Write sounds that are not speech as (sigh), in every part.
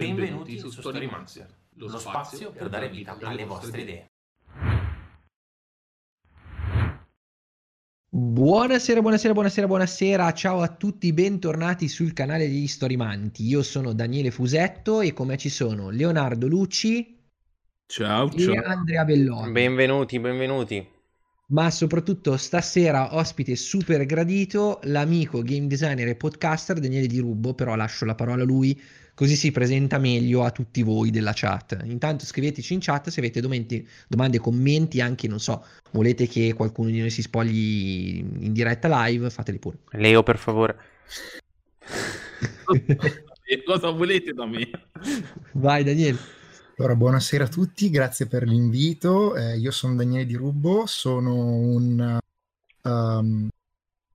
Benvenuti su Storymaster, lo spazio per dare vita alle vostre idee. Buonasera, buonasera, buonasera, buonasera, ciao a tutti, bentornati sul canale degli Storymanti. Io sono Daniele Fusetto e con me ci sono Leonardo Lucci Ciao, e ciao. Andrea Belloni. Benvenuti, benvenuti. Ma soprattutto stasera ospite super gradito l'amico game designer e podcaster Daniele Di Rubbo, però lascio la parola a lui così si presenta meglio a tutti voi della chat. Intanto scriveteci in chat se avete domenti- domande, commenti, anche non so, volete che qualcuno di noi si spogli in diretta live, fateli pure. Leo, per favore. (laughs) Cosa volete da me? Vai Daniele. Allora, buonasera a tutti, grazie per l'invito. Eh, io sono Daniele Di Rubbo, sono un um,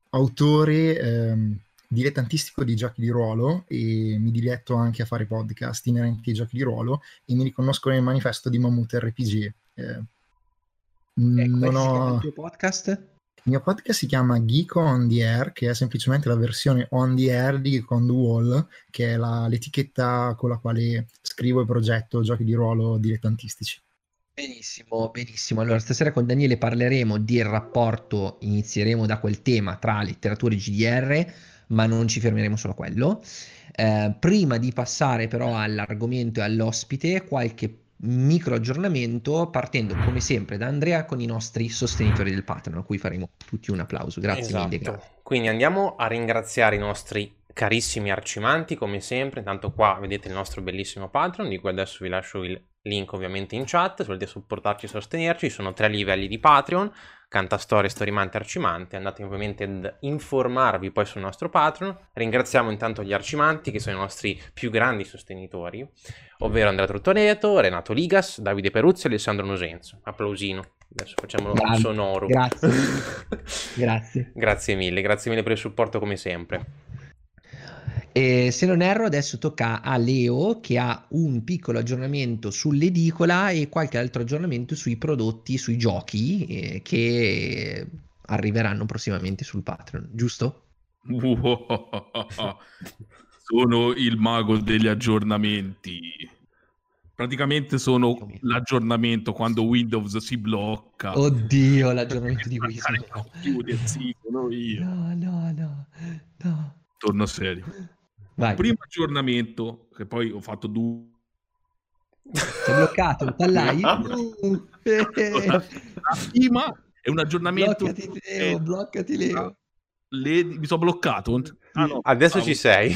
autore ehm, dilettantistico di giochi di ruolo e mi diletto anche a fare podcast inerenti ai giochi di ruolo e mi riconosco nel manifesto di Mammut RPG. Eh, Ecco, non ho... il tuo podcast? Il mio podcast si chiama Geek on the Air, che è semplicemente la versione on the air di Geek on the Wall, che è la- l'etichetta con la quale scrivo e progetto giochi di ruolo dilettantistici. Benissimo, benissimo. Allora, stasera con Daniele parleremo del rapporto, inizieremo da quel tema tra letteratura e GDR, ma non ci fermeremo solo a quello. Eh, prima di passare però all'argomento e all'ospite, qualche micro aggiornamento partendo come sempre da Andrea con i nostri sostenitori del Patreon, a cui faremo tutti un applauso. Grazie mille, Esatto. grazie. Quindi andiamo a ringraziare i nostri carissimi arcimanti, come sempre. Intanto qua vedete il nostro bellissimo Patreon, di cui adesso vi lascio il link ovviamente in chat. Se volete supportarci e sostenerci, ci sono tre livelli di Patreon, Cantastorie, Storimante, Arcimante. Andate ovviamente ad informarvi poi sul nostro Patreon. Ringraziamo intanto gli arcimanti, che sono i nostri più grandi sostenitori, ovvero Andrea Trottoreto, Renato Ligas, Davide Peruzzi e Alessandro Nosenzo. Applausino. Adesso facciamolo Bravi. sonoro. Grazie. (laughs) Grazie. Grazie mille, grazie mille per il supporto come sempre. E se non erro, adesso tocca a Leo che ha un piccolo aggiornamento sull'edicola e qualche altro aggiornamento sui prodotti, sui giochi eh, che arriveranno prossimamente sul Patreon, giusto? (laughs) Sono il mago degli aggiornamenti. Praticamente sono l'aggiornamento quando Windows si blocca. Oddio, l'aggiornamento di computer, sì, sono io. No, no, no, no. Torno serio. Vai, Primo aggiornamento, che poi ho fatto due. sei bloccato, tallai? Eh. La (laughs) prima è un aggiornamento. bloccati Leo, bloccati Leo. Le- Mi sono bloccato. Ah, no, Adesso stavo- ci sei.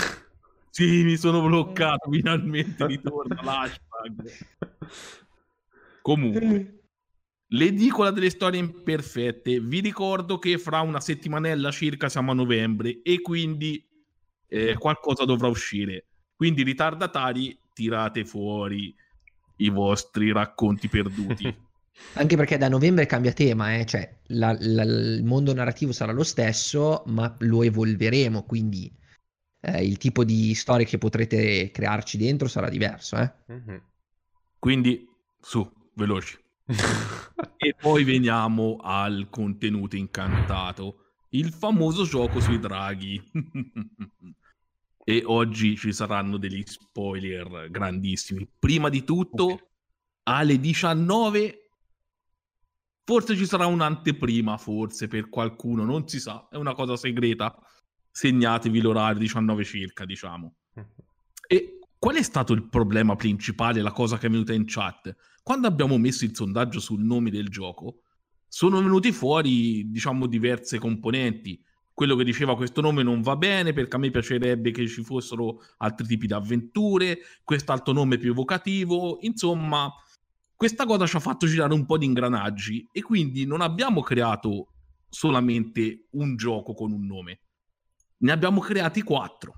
Sì, mi sono bloccato, finalmente ritorna l'hashtag. Comunque, l'edicola delle storie imperfette. Vi ricordo che fra una settimanella circa siamo a novembre e quindi eh, qualcosa dovrà uscire. Quindi ritardatari, tirate fuori i vostri racconti perduti. (laughs) Anche perché da novembre cambia tema, eh, cioè la- la- il mondo narrativo sarà lo stesso, ma lo evolveremo, quindi eh, il tipo di storie che potrete crearci dentro sarà diverso. Eh? Mhm. Quindi, su, veloci. (laughs) E poi veniamo al contenuto incantato, il famoso gioco sui draghi. (laughs) e oggi ci saranno degli spoiler grandissimi. Prima di tutto, Ok. alle 19 forse ci sarà un'anteprima, forse per qualcuno, non si sa, è una cosa segreta. Segnatevi l'orario 19 circa, diciamo. E qual è stato il problema principale, la cosa che è venuta in chat? Quando abbiamo messo il sondaggio sul nome del gioco, sono venuti fuori, diciamo, diverse componenti. Quello che diceva questo nome non va bene perché a me piacerebbe che ci fossero altri tipi di avventure, quest'altro nome più evocativo, insomma, questa cosa ci ha fatto girare un po' di ingranaggi e quindi non abbiamo creato solamente un gioco con un nome, ne abbiamo creati quattro.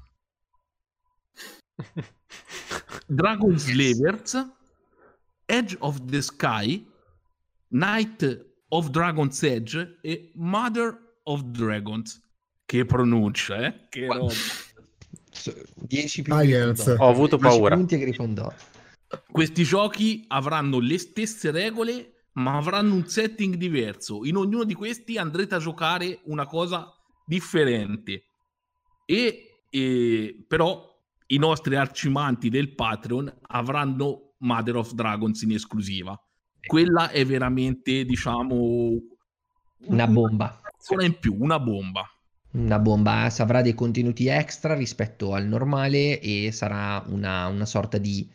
(laughs) Dragon Slavers, Edge of the Sky, Night of Dragon's Edge e Mother of Dragons. Che pronuncia, eh? Che Qua- roba. 10 più. Ho avuto 10 paura. Questi giochi avranno le stesse regole, ma avranno un setting diverso. In ognuno di questi andrete a giocare una cosa differente. E, e- però i nostri arcimanti del Patreon avranno Mother of Dragons in esclusiva. Quella è veramente, diciamo, una bomba. Una in più, una bomba. Una bomba, avrà dei contenuti extra rispetto al normale e sarà una, una sorta di...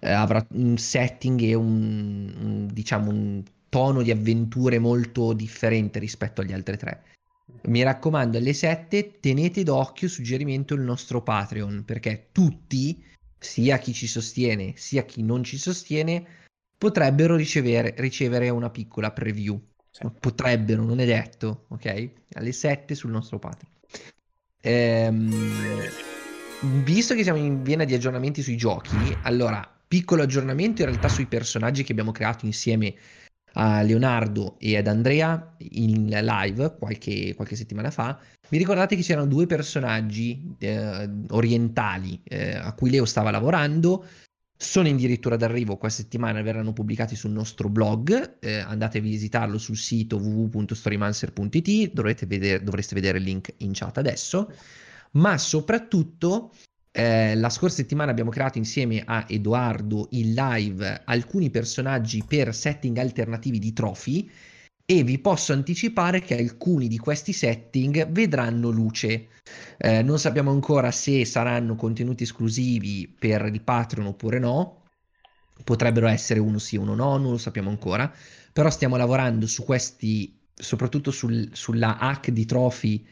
Eh, avrà un setting e un, un, diciamo, un tono di avventure molto differente rispetto agli altri tre. Mi raccomando, alle 7 tenete d'occhio suggerimento il nostro Patreon, perché tutti, sia chi ci sostiene, sia chi non ci sostiene, potrebbero ricevere, ricevere una piccola preview sì. Potrebbero, non è detto, ok? Alle 7 sul nostro Patreon. Ehm, visto che siamo in vena di aggiornamenti sui giochi, allora, piccolo aggiornamento in realtà sui personaggi che abbiamo creato insieme a Leonardo e ad Andrea in live qualche, qualche settimana fa. Vi ricordate che c'erano due personaggi eh, orientali eh, a cui Leo stava lavorando sono addirittura d'arrivo, questa settimana verranno pubblicati sul nostro blog, eh, andate a visitarlo sul sito www.storymancer.it, vedere, dovreste vedere il link in chat adesso, ma soprattutto eh, la scorsa settimana abbiamo creato insieme a Edoardo in live alcuni personaggi per setting alternativi di trophy e vi posso anticipare che alcuni di questi setting vedranno luce. Eh, non sappiamo ancora se saranno contenuti esclusivi per il Patreon oppure no. Potrebbero essere uno sì, uno no, non lo sappiamo ancora. Però stiamo lavorando su questi, soprattutto sul, sulla hack di trophy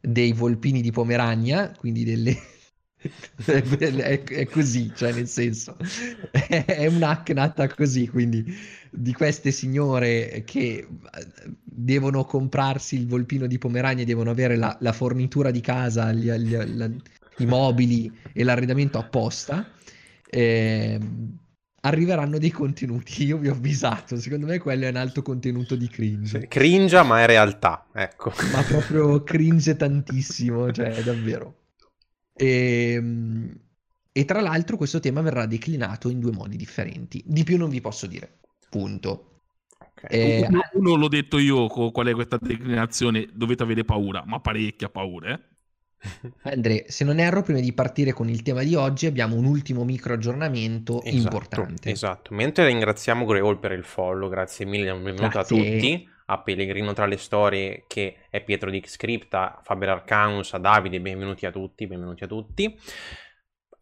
dei volpini di Pomerania, quindi delle, è, è, così, cioè nel senso, è un hack nata così, quindi di queste signore che devono comprarsi il volpino di Pomerania e devono avere la, la fornitura di casa, gli, gli, la, i mobili e l'arredamento apposta, eh, arriveranno dei contenuti. Io vi ho avvisato, secondo me quello è un alto contenuto di cringe. Cringe, ma è realtà, ecco. Ma proprio cringe tantissimo, cioè davvero. E, ehm, e tra l'altro questo tema verrà declinato in due modi differenti. Di più non vi posso dire. Punto. Okay. Eh, uno, uno l'ho detto io qual è questa declinazione, dovete avere paura, ma parecchia paura. Eh? Andre, se non erro, prima di partire con il tema di oggi, abbiamo un ultimo micro aggiornamento esatto, importante. Esatto, mentre ringraziamo Greol per il follow, grazie mille, benvenuto grazie. a tutti a Pellegrino tra le storie che è Pietro di Scripta, Faber Arcanus, a Davide, benvenuti a tutti, benvenuti a tutti.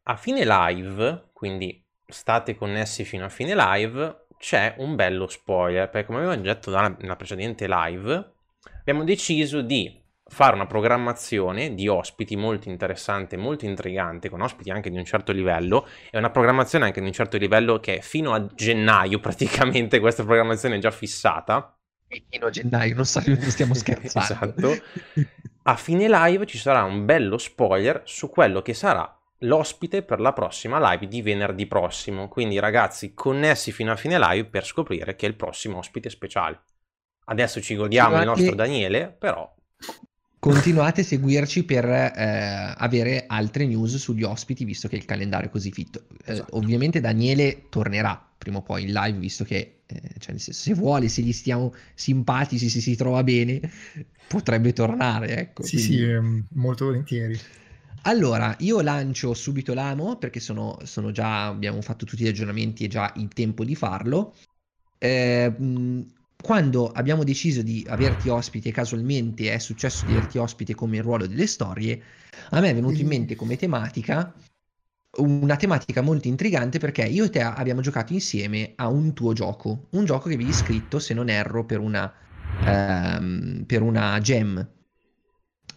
A fine live, quindi state connessi fino a fine live, c'è un bello spoiler, perché come abbiamo detto nella precedente live, abbiamo deciso di fare una programmazione di ospiti molto interessante, molto intrigante, con ospiti anche di un certo livello, e una programmazione anche di un certo livello che fino a gennaio praticamente questa programmazione è già fissata, fino a gennaio, non, so, non stiamo (laughs) scherzando. esatto. A fine live ci sarà un bello spoiler su quello che sarà l'ospite per la prossima live di venerdì prossimo. Quindi ragazzi, connessi fino a fine live per scoprire che è il prossimo ospite speciale. Adesso ci godiamo Continuate... il nostro Daniele, però... Continuate a seguirci per eh, avere altre news sugli ospiti, visto che il calendario è così fitto. Eh, esatto. Ovviamente Daniele tornerà prima o poi in live, visto che eh, cioè senso, se vuole, se gli stiamo simpatici, se si trova bene, potrebbe tornare. Ecco, sì, quindi... sì, molto volentieri. Allora, io lancio subito l'amo perché sono, sono, già, abbiamo fatto tutti gli aggiornamenti e già il tempo di farlo. Eh, quando abbiamo deciso di averti ospiti e casualmente è successo di averti ospite come il ruolo delle storie, a me è venuto in mente come tematica una tematica molto intrigante perché io e te abbiamo giocato insieme a un tuo gioco, un gioco che avevi scritto, se non erro, per una, um, per una gem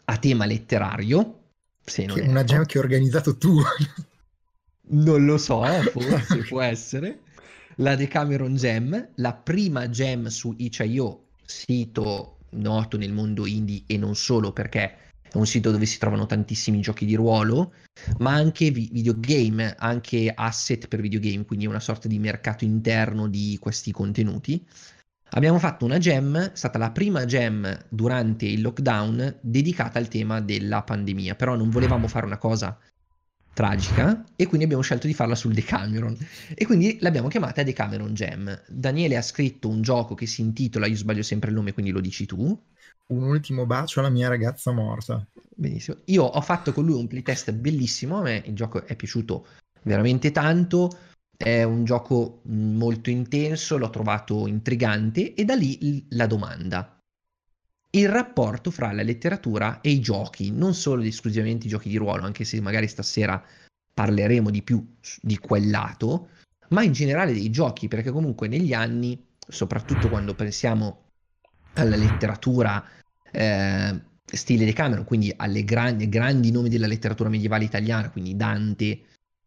a tema letterario. Se non che una gem che hai organizzato tu. non lo so, eh, forse (laughs) può essere. La Decameron Gem, la prima gem su itch.io, sito noto nel mondo indie e non solo perché è un sito dove si trovano tantissimi giochi di ruolo, ma anche vi- videogame, anche asset per videogame, quindi una sorta di mercato interno di questi contenuti. Abbiamo fatto una gem, è stata la prima gem durante il lockdown dedicata al tema della pandemia, però non volevamo fare una cosa tragica e quindi abbiamo scelto di farla sul Decameron e quindi l'abbiamo chiamata Decameron Gem. Daniele ha scritto un gioco che si intitola, io sbaglio sempre il nome quindi lo dici tu, un ultimo bacio alla mia ragazza morta. benissimo. Io ho fatto con lui un playtest bellissimo, a me il gioco è piaciuto veramente tanto, è un gioco molto intenso, l'ho trovato intrigante e da lì la domanda. Il rapporto fra la letteratura e i giochi, non solo ed esclusivamente i giochi di ruolo, anche se magari stasera parleremo di più di quel lato, ma in generale dei giochi, perché comunque negli anni, soprattutto quando pensiamo alla letteratura eh, stile Decameron, quindi alle grandi, grandi nomi della letteratura medievale italiana, quindi Dante,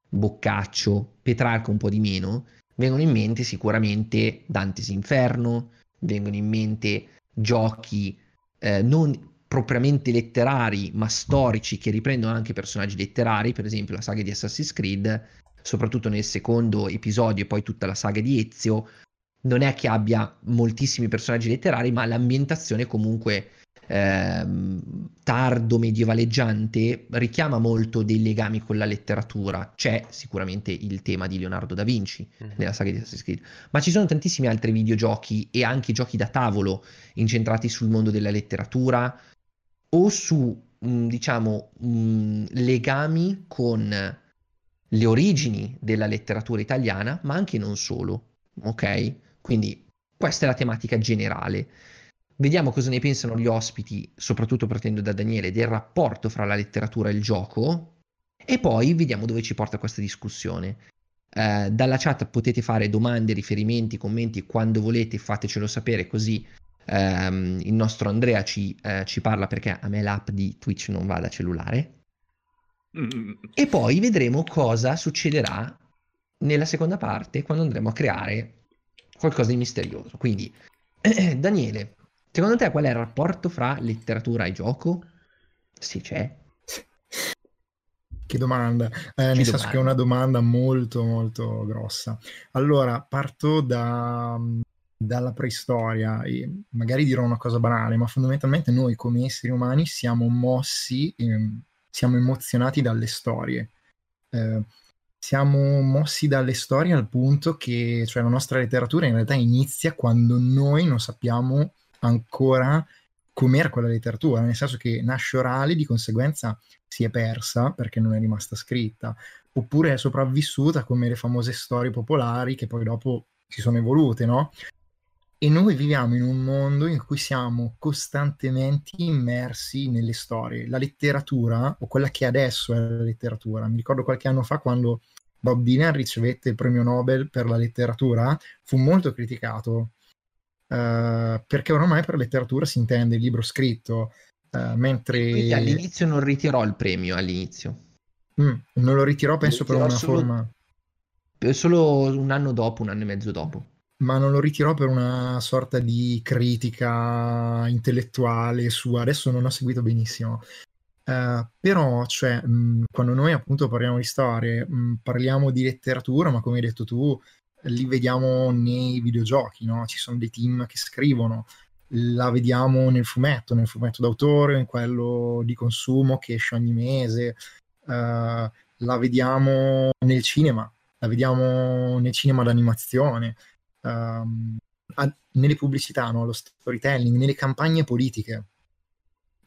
Boccaccio, Petrarca un po' di meno, vengono in mente sicuramente Dante's Inferno, vengono in mente giochi eh, non propriamente letterari, ma storici che riprendono anche personaggi letterari, per esempio la saga di Assassin's Creed, soprattutto nel secondo episodio e poi tutta la saga di Ezio, non è che abbia moltissimi personaggi letterari, ma l'ambientazione comunque ehm, tardo medievaleggiante richiama molto dei legami con la letteratura. C'è sicuramente il tema di Leonardo da Vinci mm-hmm. nella saga di Assassin's Creed, ma ci sono tantissimi altri videogiochi e anche giochi da tavolo incentrati sul mondo della letteratura o su, mh, mm, diciamo, mh, mm, legami con le origini della letteratura italiana, ma anche non solo. Ok? Quindi questa è la tematica generale. Vediamo cosa ne pensano gli ospiti, soprattutto partendo da Daniele, del rapporto fra la letteratura e il gioco e poi vediamo dove ci porta questa discussione. Eh, dalla chat potete fare domande, riferimenti, commenti quando volete, fatecelo sapere così ehm, il nostro Andrea ci, eh, ci, parla perché a me l'app di Twitch non va da cellulare. Mm. E poi vedremo cosa succederà nella seconda parte quando andremo a creare qualcosa di misterioso. Quindi, eh, (clears throat) Daniele, Secondo te qual è il rapporto fra letteratura e gioco? Sì, c'è. Che domanda, eh, che nel domanda. senso che è una domanda molto molto grossa. Allora, parto da, dalla preistoria e magari dirò una cosa banale, ma fondamentalmente noi come esseri umani siamo mossi, eh, siamo emozionati dalle storie. Eh, siamo mossi dalle storie al punto che cioè, la nostra letteratura in realtà inizia quando noi non sappiamo ancora com'era quella letteratura, nel senso che nasce orale, di conseguenza si è persa perché non è rimasta scritta, oppure è sopravvissuta come le famose storie popolari che poi dopo si sono evolute, no? E noi viviamo in un mondo in cui siamo costantemente immersi nelle storie. La letteratura, o quella che adesso è la letteratura, mi ricordo qualche anno fa quando Bob Dylan ricevette il premio Nobel per la letteratura, fu molto criticato uh, perché ormai per letteratura si intende il libro scritto, uh, mentre... Quindi all'inizio non ritirò il premio, all'inizio. Mm, non lo ritirò, penso, ritirò per una solo... forma... Solo un anno dopo, un anno e mezzo dopo. Ma non lo ritirò per una sorta di critica intellettuale su... Adesso non ho seguito benissimo. Uh, però, cioè, mh, quando noi appunto parliamo di storie, mh, parliamo di letteratura, ma come hai detto tu, li vediamo nei videogiochi, no? ci sono dei team che scrivono, la vediamo nel fumetto, nel fumetto d'autore, in quello di consumo che esce ogni mese, uh, la vediamo nel cinema, la vediamo nel cinema d'animazione, um, a, nelle pubblicità, no? lo storytelling, nelle campagne politiche.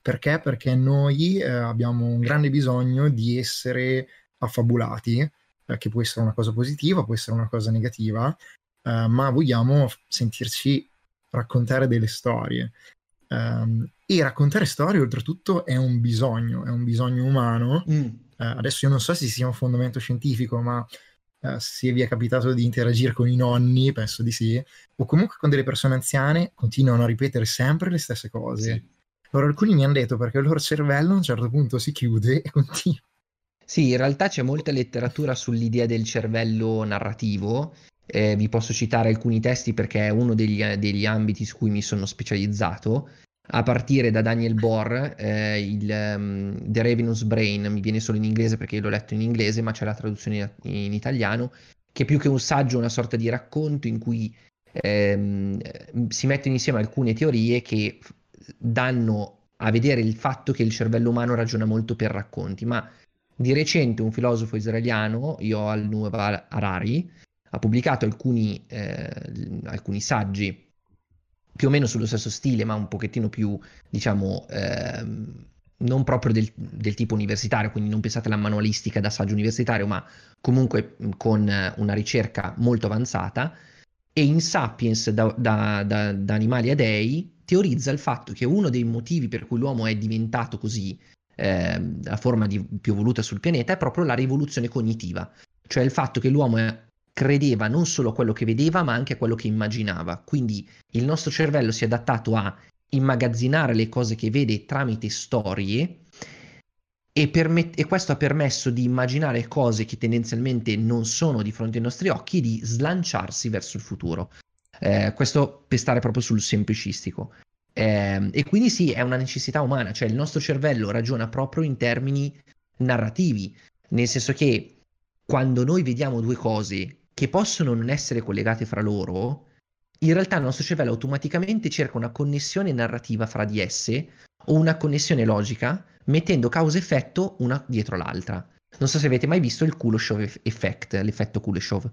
Perché? Perché noi eh, abbiamo un grande bisogno di essere affabulati, eh, che può essere una cosa positiva, può essere una cosa negativa, eh, ma vogliamo sentirci raccontare delle storie. Um, e raccontare storie, oltretutto, è un bisogno, è un bisogno umano. Mm. Uh, adesso io non so se sia un fondamento scientifico, ma uh, se vi è capitato di interagire con i nonni, penso di sì, o comunque con delle persone anziane, continuano a ripetere sempre le stesse cose. Sì. Allora, alcuni mi hanno detto perché il loro cervello a un certo punto si chiude e continua sì, in realtà c'è molta letteratura sull'idea del cervello narrativo. Eh, vi posso citare alcuni testi perché è uno degli, degli ambiti su cui mi sono specializzato. A partire da Daniel Bohr, eh, il, um, The Ravenous Brain, mi viene solo in inglese perché l'ho letto in inglese, ma c'è la traduzione in, italiano, che più che un saggio è una sorta di racconto in cui ehm, si mettono insieme alcune teorie che danno a vedere il fatto che il cervello umano ragiona molto per racconti, ma di recente un filosofo israeliano, Yoal Nuval Harari, ha pubblicato alcuni, eh, alcuni, saggi più o meno sullo stesso stile, ma un pochettino più, diciamo, eh, non proprio del, del, tipo universitario, quindi non pensate alla manualistica da saggio universitario, ma comunque con una ricerca molto avanzata. E in Sapiens, da, da, da, da animali a dei, teorizza il fatto che uno dei motivi per cui l'uomo è diventato così, eh, la forma di, più evoluta sul pianeta, è proprio la rivoluzione cognitiva, cioè il fatto che l'uomo è, credeva non solo a quello che vedeva, ma anche a quello che immaginava. Quindi il nostro cervello si è adattato a immagazzinare le cose che vede tramite storie e, permet- e, questo ha permesso di immaginare cose che tendenzialmente non sono di fronte ai nostri occhi e di slanciarsi verso il futuro. Eh, questo per stare proprio sul semplicistico. Eh, e quindi sì, è una necessità umana, cioè il nostro cervello ragiona proprio in termini narrativi, nel senso che quando noi vediamo due cose che possono non essere collegate fra loro, in realtà il nostro cervello automaticamente cerca una connessione narrativa fra di esse o una connessione logica mettendo causa-effetto una dietro l'altra. Non so se avete mai visto il Kuleshov effect, l'effetto Kuleshov,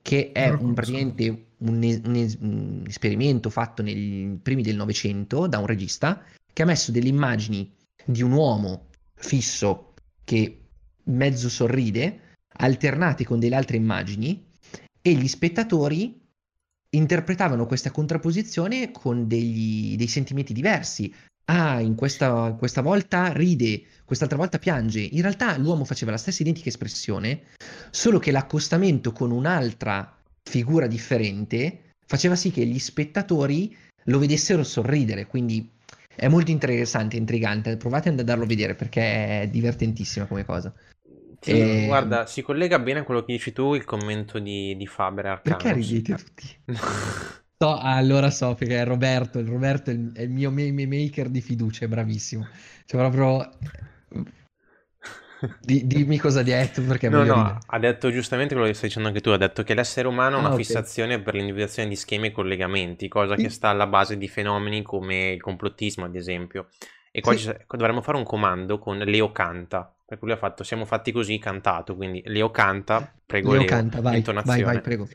che è un, praticamente un, un, un, esperimento fatto nei primi del Novecento da un regista che ha messo delle immagini di un uomo fisso che mezzo sorride, alternate con delle altre immagini, e gli spettatori interpretavano questa contrapposizione con degli, dei sentimenti diversi. Ah, in questa, questa volta ride, quest'altra volta piange. In realtà l'uomo faceva la stessa identica espressione, solo che l'accostamento con un'altra figura differente faceva sì che gli spettatori lo vedessero sorridere. Quindi è molto interessante, intrigante. Provate ad andarlo a vedere perché è divertentissima come cosa. E... Guarda, si collega bene a quello che dici tu, il commento di, di Faber Arcanus. Perché ridete tutti? (laughs) so, allora so, perché è Roberto, il Roberto è il, è il mio meme maker di fiducia, è bravissimo. Cioè proprio... Di, dimmi cosa ha detto perché no, no, ridere. ha detto giustamente quello che stai dicendo anche tu ha detto che l'essere umano ha una ah, okay. fissazione per l'individuazione di schemi e collegamenti cosa sì. che sta alla base di fenomeni come il complottismo ad esempio e qua sì. dovremmo fare un comando con Leo canta per cui lui ha fatto siamo fatti così cantato, quindi Leo canta, prego Leo. Leo canta, vai, vai, vai, prego.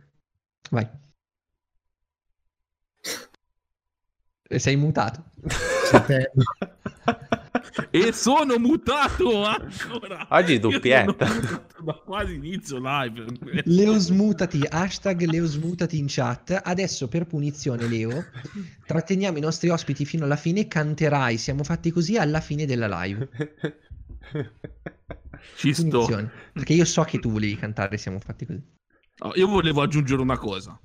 Vai. E sei mutato. (laughs) e sono mutato ancora. Oggi doppietta. Da quasi inizio live. Leo smutati, hashtag Leo smutati in chat. Adesso per punizione Leo, tratteniamo i nostri ospiti fino alla fine, canterai, siamo fatti così alla fine della live. (laughs) Ci sto. Perché io so che tu volevi cantare, siamo fatti così. No, io volevo aggiungere una cosa.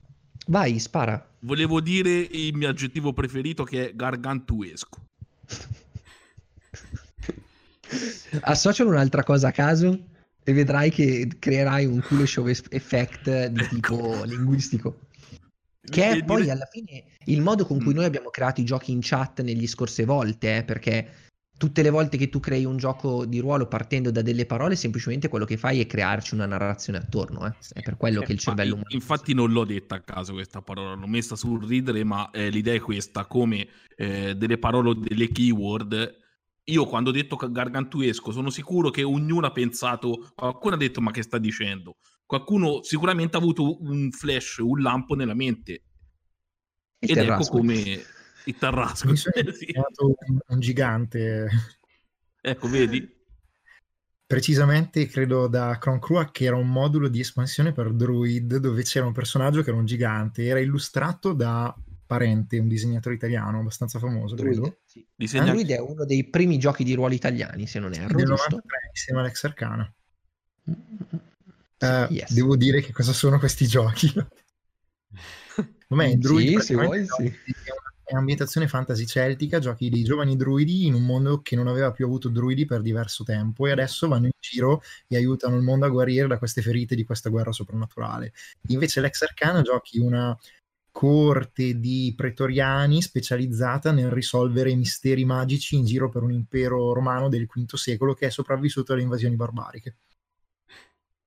Vai, spara. Volevo dire il mio aggettivo preferito che è gargantuesco. (laughs) Associalo un'altra cosa a caso e vedrai che creerai un cool show effect di ecco. tipo linguistico. Che è poi alla fine il modo con cui mm. noi abbiamo creato i giochi in chat negli scorse volte, eh, perché tutte le volte che tu crei un gioco di ruolo partendo da delle parole, semplicemente quello che fai è crearci una narrazione attorno. Eh? È per quello che il cervello umano. Infatti, non l'ho detta a caso questa parola, l'ho messa sul ridere, ma eh, l'idea è questa: come eh, delle parole, delle keyword. Io quando ho detto gargantuesco, sono sicuro che ognuno ha pensato, qualcuno ha detto ma che sta dicendo? Qualcuno sicuramente ha avuto un flash, un lampo nella mente. Ed ecco come il Tarrasco. Mi sono (laughs) sì. un, un gigante. Ecco, vedi? (laughs) Precisamente, credo da Cron Crew che era un modulo di espansione per Druid dove c'era un personaggio che era un gigante. Era illustrato da Parente, un disegnatore italiano abbastanza famoso, Druid, credo. Sì. Disegna... Druid è uno dei primi giochi di ruolo italiani, se non erro. Del 93, insieme all'Ex Arcana. Uh, yes. Devo dire che cosa sono questi giochi. (laughs) Vabbè, Druid sì, sì, vuoi, sì. è ambientazione fantasy celtica, giochi dei giovani druidi in un mondo che non aveva più avuto druidi per diverso tempo e adesso vanno in giro e aiutano il mondo a guarire da queste ferite di questa guerra soprannaturale. Invece l'ex Arcana giochi una corte di pretoriani specializzata nel risolvere misteri magici in giro per un impero romano del V secolo che è sopravvissuto alle invasioni barbariche.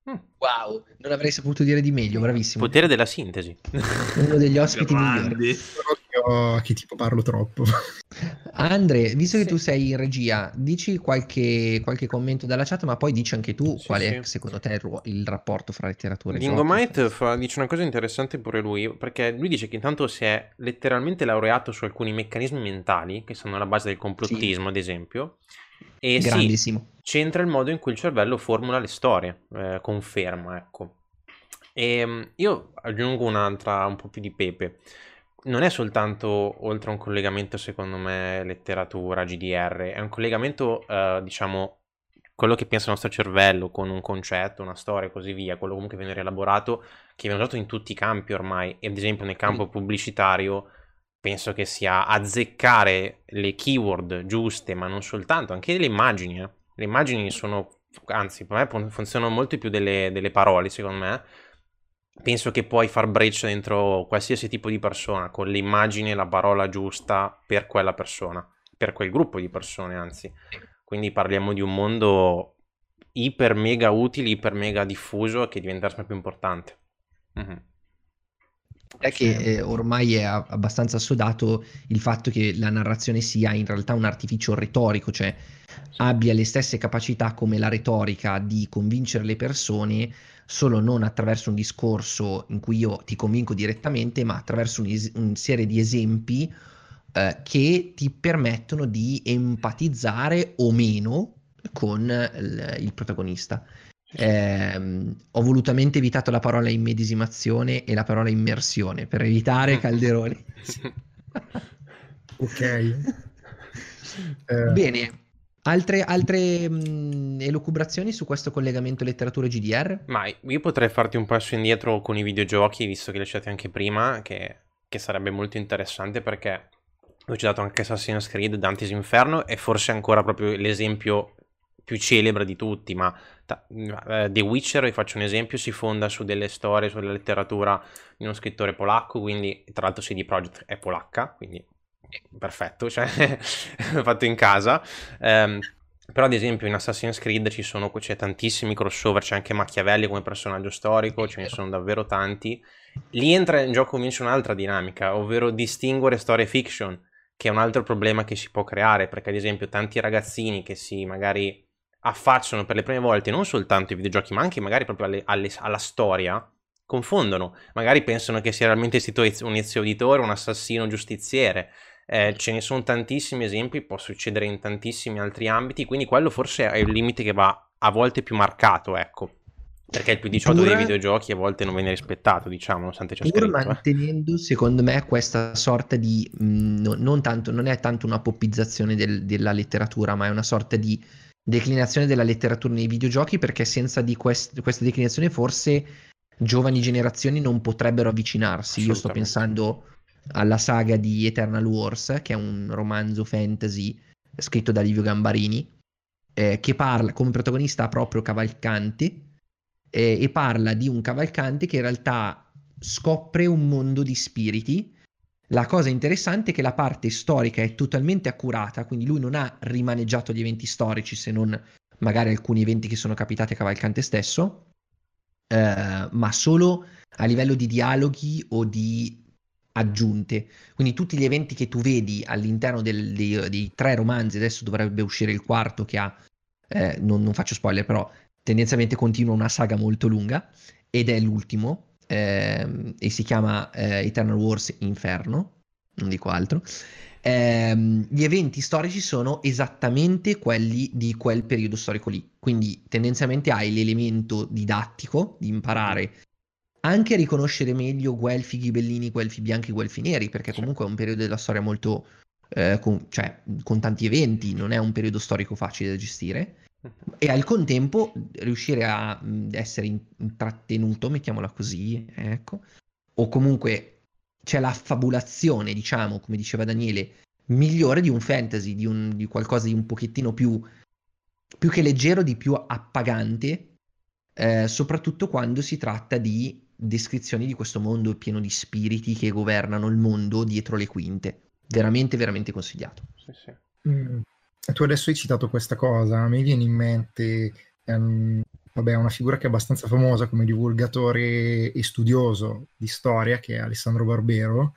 Wow, non avrei saputo dire di meglio, bravissimo. Potere della sintesi. Uno degli ospiti migliori so che tipo parlo troppo. Andre, visto che sì. tu sei in regia, dici qualche, qualche, commento dalla chat, ma poi dici anche tu sì, qual è sì. secondo te il, il, rapporto fra letteratura e Dingo Might fa, dice una cosa interessante pure lui, perché lui dice che intanto si è letteralmente laureato su alcuni meccanismi mentali che sono alla base del complottismo, ad esempio, E Grandissimo. Sì, c'entra il modo in cui il cervello formula le storie, eh, conferma, ecco. E ehm, io aggiungo un'altra, un po' più di pepe. Non è soltanto, oltre a un collegamento, secondo me, letteratura, GDR, è un collegamento, eh, diciamo, quello che pensa il nostro cervello con un concetto, una storia e così via, quello comunque viene rielaborato, che viene usato in tutti i campi ormai, e ad esempio nel campo pubblicitario penso che sia azzeccare le keyword giuste, ma non soltanto, anche le immagini. Eh. Le immagini sono, anzi, per me funzionano molto più delle, delle parole, secondo me. Penso che puoi far breccia dentro qualsiasi tipo di persona con l'immagine e la parola giusta per quella persona, per quel gruppo di persone, anzi. Quindi parliamo di un mondo iper mega utile, iper mega diffuso che diventa sempre più importante. Mm-hmm. È che eh, ormai è abbastanza assodato il fatto che la narrazione sia in realtà un artificio retorico, cioè abbia le stesse capacità come la retorica di convincere le persone, solo non attraverso un discorso in cui io ti convinco direttamente, ma attraverso una un serie di esempi eh, che ti permettono di empatizzare o meno con il, il protagonista. Eh, ho volutamente evitato la parola immedesimazione e la parola immersione per evitare (laughs) calderoni. (laughs) ok. Eh. Bene, Altre, altre mh, elucubrazioni su questo collegamento letteratura GDR? Ma io potrei farti un passo indietro con i videogiochi, visto che li hai anche prima, che, che, sarebbe molto interessante perché ho citato anche Assassin's Creed, Dante's Inferno e forse ancora proprio l'esempio più celebre di tutti, ma uh, The Witcher, vi faccio un esempio, si fonda su delle storie, sulla letteratura di uno scrittore polacco, quindi tra l'altro CD Projekt è polacca, quindi perfetto, cioè (laughs) fatto in casa. Um, però ad esempio in Assassin's Creed ci sono, c'è tantissimi crossover, c'è anche Machiavelli come personaggio storico, ce ne sono davvero tanti. Lì entra in gioco invece un'altra dinamica, ovvero distinguere storie fiction che è un altro problema che si può creare, perché ad esempio tanti ragazzini che si magari affacciano per le prime volte non soltanto ai videogiochi, ma anche magari proprio alle, alle, alla storia, confondono. Magari pensano che sia realmente un ezio auditore, un assassino giustiziere. Eh, ce ne sono tantissimi esempi, può succedere in tantissimi altri ambiti, quindi quello forse è il limite che va a volte più marcato, ecco. Perché il più 18 pur, dei videogiochi a volte non viene rispettato, diciamo, nonostante c'è scritto. Pur eh. mantenendo, eh. secondo me, questa sorta di... Mh, mm, no, non, tanto, non è tanto una poppizzazione del, della letteratura, ma è una sorta di declinazione della letteratura nei videogiochi, perché senza di quest, questa declinazione forse giovani generazioni non potrebbero avvicinarsi. Io sto pensando alla saga di Eternal Wars, che è un romanzo fantasy scritto da Livio Gambarini, eh, che parla come protagonista proprio Cavalcanti eh, e parla di un cavalcante che in realtà scopre un mondo di spiriti. La cosa interessante è che la parte storica è totalmente accurata, quindi lui non ha rimaneggiato gli eventi storici se non magari alcuni eventi che sono capitati a Cavalcante stesso, eh, ma solo a livello di dialoghi o di aggiunte. Quindi tutti gli eventi che tu vedi all'interno del, dei, dei, tre romanzi, adesso dovrebbe uscire il quarto che ha, eh, non, non, faccio spoiler, però tendenzialmente continua una saga molto lunga ed è l'ultimo ehm, e si chiama eh, Eternal Wars Inferno, non dico altro. Ehm, gli eventi storici sono esattamente quelli di quel periodo storico lì, quindi tendenzialmente hai l'elemento didattico di imparare anche riconoscere meglio Guelfi, Ghibellini, Guelfi bianchi, Guelfi neri, perché comunque è un periodo della storia molto... Eh, con, cioè, con tanti eventi, non è un periodo storico facile da gestire. E al contempo riuscire a essere intrattenuto, mettiamola così, ecco, o comunque c'è la fabulazione, diciamo, come diceva Daniele, migliore di un fantasy, di, un, di qualcosa di un pochettino più, più che leggero, di più appagante, eh, soprattutto quando si tratta di descrizioni di questo mondo pieno di spiriti che governano il mondo dietro le quinte. Veramente, veramente consigliato. Sì, sì. Mm tu adesso hai citato questa cosa, mi viene in mente um, vabbè, una figura che è abbastanza famosa come divulgatore e studioso di storia, che è Alessandro Barbero,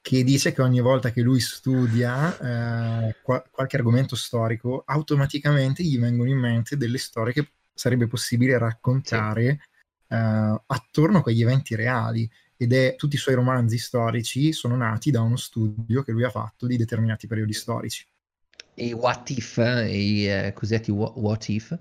che dice che ogni volta che lui studia eh, qual- qualche argomento storico, automaticamente gli vengono in mente delle storie che sarebbe possibile raccontare sì. Eh, attorno a quegli eventi reali. Ed è tutti i suoi romanzi storici sono nati da uno studio che lui ha fatto di determinati periodi storici. i what if, i eh, cosiddetti what if.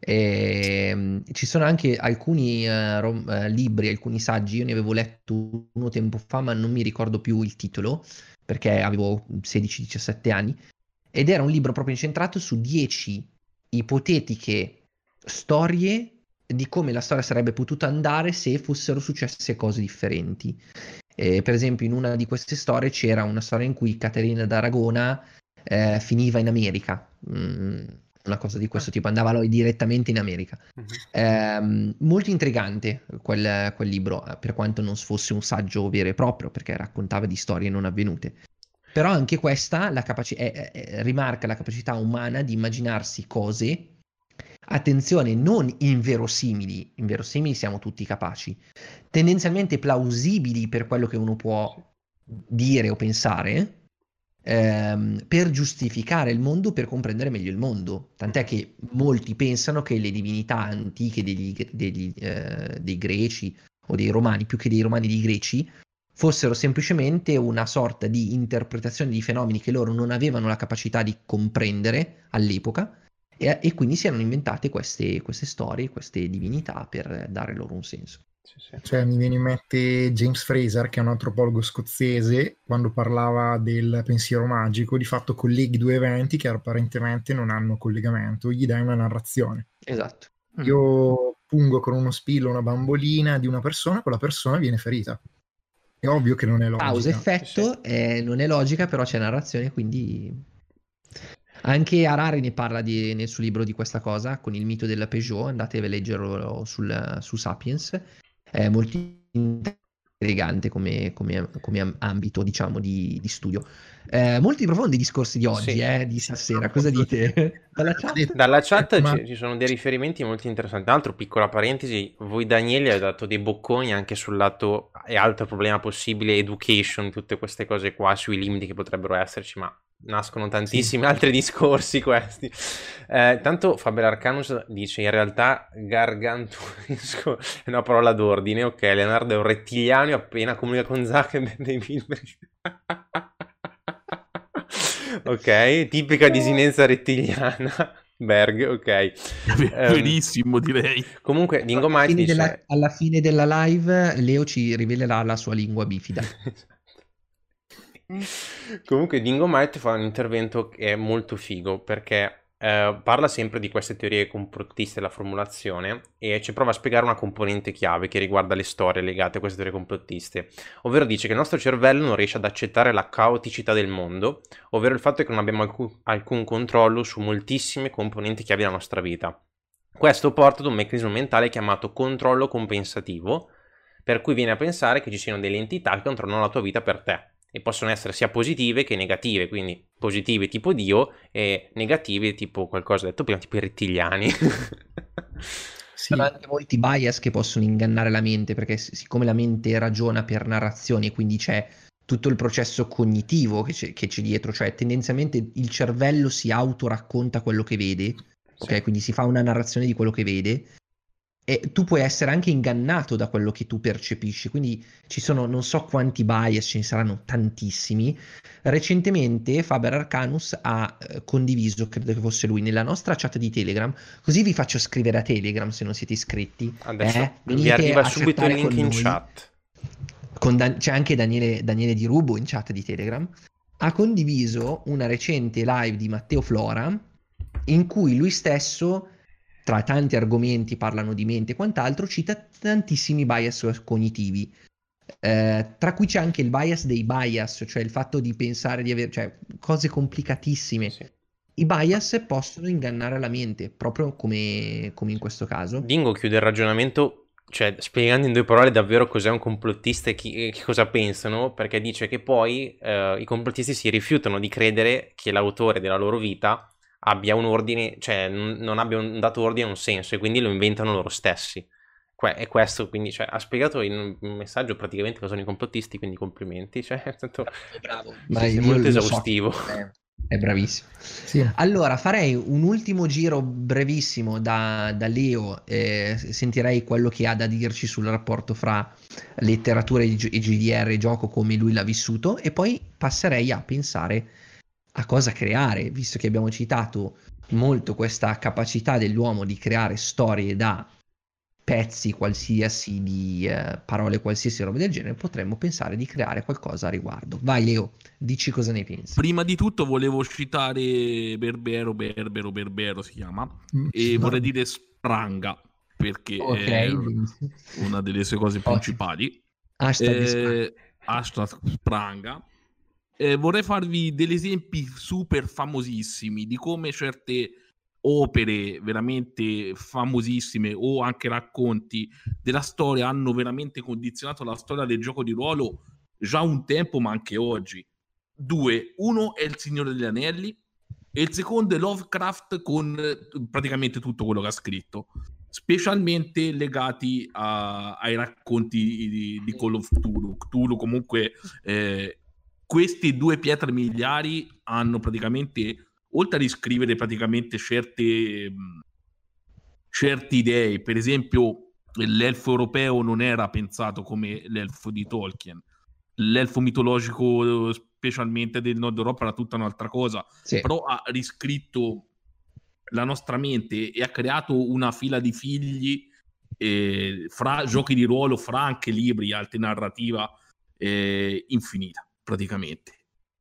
E, um, ci sono anche alcuni uh, rom- uh, libri, alcuni saggi, io ne avevo letto uno tempo fa, ma non mi ricordo più il titolo, perché avevo 16-17 anni, ed era un libro proprio incentrato su 10 ipotetiche storie di come la storia sarebbe potuta andare se fossero successe cose differenti. Eh, per esempio, in una di queste storie c'era una storia in cui Caterina d'Aragona eh, finiva in America. Mm, una cosa di questo ah. tipo, andava direttamente in America. Eh, molto intrigante quel, quel, libro, per quanto non fosse un saggio vero e proprio, perché raccontava di storie non avvenute. Però anche questa la capaci- rimarca la capacità umana di immaginarsi cose attenzione, non inverosimili, inverosimili siamo tutti capaci, tendenzialmente plausibili per quello che uno può dire o pensare, ehm, per giustificare il mondo, per comprendere meglio il mondo. Tant'è che molti pensano che le divinità antiche degli, degli, eh, dei greci o dei romani, più che dei romani dei greci, fossero semplicemente una sorta di interpretazione di fenomeni che loro non avevano la capacità di comprendere all'epoca e, e quindi si erano inventate queste, queste, storie, queste divinità per dare loro un senso. Sì, sì. Cioè, mi viene in mente James Fraser, che è un antropologo scozzese, quando parlava del pensiero magico, di fatto colleghi due eventi che apparentemente non hanno collegamento, gli dai una narrazione. Esatto. Io pungo con uno spillo una bambolina di una persona, quella persona viene ferita. È ovvio che non è logica. Causa effetto, sì. eh, non è logica, però c'è narrazione, quindi anche Harari ne parla di, nel suo libro di questa cosa, con il mito della Peugeot, andate a leggerlo sul, su Sapiens, è molto intrigante come, come, come ambito, diciamo, di, di studio. Eh, molti profondi discorsi di oggi, sì. eh, di stasera, cosa dite? (laughs) Dalla chat, Dalla chat Ma... ci, ci, sono dei riferimenti molto interessanti. Tra l'altro, piccola parentesi, voi Daniele avete dato dei bocconi anche sul lato, e altro problema possibile, education, tutte queste cose qua, sui limiti che potrebbero esserci, ma nascono tantissimi sì. (laughs) altri discorsi questi. Eh, tanto Faber Arcanus dice in realtà gargantuesco (laughs) è una parola d'ordine, ok, Leonardo è un rettiliano appena comunica con Zuckerberg dei (laughs) ok, tipica disinenza rettiliana. Berg, ok. Benissimo, um, direi. Comunque, Dingo Might dice... Della, alla fine della live, Leo ci rivelerà la sua lingua bifida. (laughs) Comunque Dingo Might fa un intervento che è molto figo perché eh, parla sempre di queste teorie complottiste della formulazione e ci prova a spiegare una componente chiave che riguarda le storie legate a queste teorie complottiste, ovvero dice che il nostro cervello non riesce ad accettare la caoticità del mondo, ovvero il fatto che non abbiamo alcun, alcun controllo su moltissime componenti chiave della nostra vita. Questo porta ad un meccanismo mentale chiamato controllo compensativo, per cui viene a pensare che ci siano delle entità che controllano la tua vita per te e possono essere sia positive che negative, quindi positive tipo Dio e negative tipo qualcosa detto prima, tipo i rettiliani. (laughs) Sì. Sono anche molti bias che possono ingannare la mente, perché siccome la mente ragiona per narrazioni, quindi c'è tutto il processo cognitivo che c'è, che c'è dietro, cioè tendenzialmente il cervello si autoracconta quello che vede, ok? Sì. Quindi si fa una narrazione di quello che vede e tu puoi essere anche ingannato da quello che tu percepisci, quindi ci sono non so quanti bias, ce ne saranno tantissimi. Recentemente Faber Arcanus ha eh, condiviso, credo che fosse lui, nella nostra chat di Telegram, così vi faccio scrivere a Telegram se non siete iscritti. Adesso eh, vi arriva subito il link in chat. Dan- c'è anche Daniele, Daniele Di Rubo in chat di Telegram. Ha condiviso una recente live di Matteo Flora in cui lui stesso tra tanti argomenti parlano di mente e quant'altro, cita tantissimi bias cognitivi. Eh, tra cui c'è anche il bias dei bias, cioè il fatto di pensare di avere cioè, cose complicatissime. Sì. I bias possono ingannare la mente, proprio come, come in questo caso. Dingo chiude il ragionamento cioè spiegando in due parole davvero cos'è un complottista e chi, che cosa pensano, perché dice che poi eh, i complottisti si rifiutano di credere che l'autore della loro vita abbia un ordine, cioè non abbia un dato ordine un senso e quindi lo inventano loro stessi. Que- è questo, quindi cioè, ha spiegato in un messaggio praticamente cosa sono i complottisti, quindi complimenti, cioè, (laughs) è stato bravo, Ma è molto esaustivo. So, (laughs) è, è bravissimo. Sì. Allora, farei un ultimo giro brevissimo da, da Leo, eh, sentirei quello che ha da dirci sul rapporto fra letteratura e GDR e gioco come lui l'ha vissuto e poi passerei a pensare a cosa creare, visto che abbiamo citato molto questa capacità dell'uomo di creare storie da pezzi qualsiasi, di eh, parole qualsiasi, roba del genere, potremmo pensare di creare qualcosa a riguardo. Vai Leo, dici cosa ne pensi. Prima di tutto volevo citare Berbero, Berbero, Berbero si chiama, mm, e no. vorrei dire Spranga, perché okay, è benissimo. una delle sue cose principali. Hashtag, eh, hashtag Spranga. Eh, vorrei farvi degli esempi super famosissimi di come certe opere veramente famosissime o anche racconti della storia hanno veramente condizionato la storia del gioco di ruolo già un tempo ma anche oggi. Due, uno è il Signore degli Anelli e il secondo è Lovecraft con praticamente tutto quello che ha scritto, specialmente legati a, ai racconti di, di, Call of Cthulhu. Cthulhu comunque eh, queste due pietre miliari hanno praticamente oltre a riscrivere praticamente certe, certe idee, per esempio l'elfo europeo non era pensato come l'elfo di Tolkien, l'elfo mitologico specialmente del nord Europa era tutta un'altra cosa, sì. però ha riscritto la nostra mente e ha creato una fila di figli eh, fra giochi di ruolo, fra anche libri, alta narrativa eh, infinita praticamente.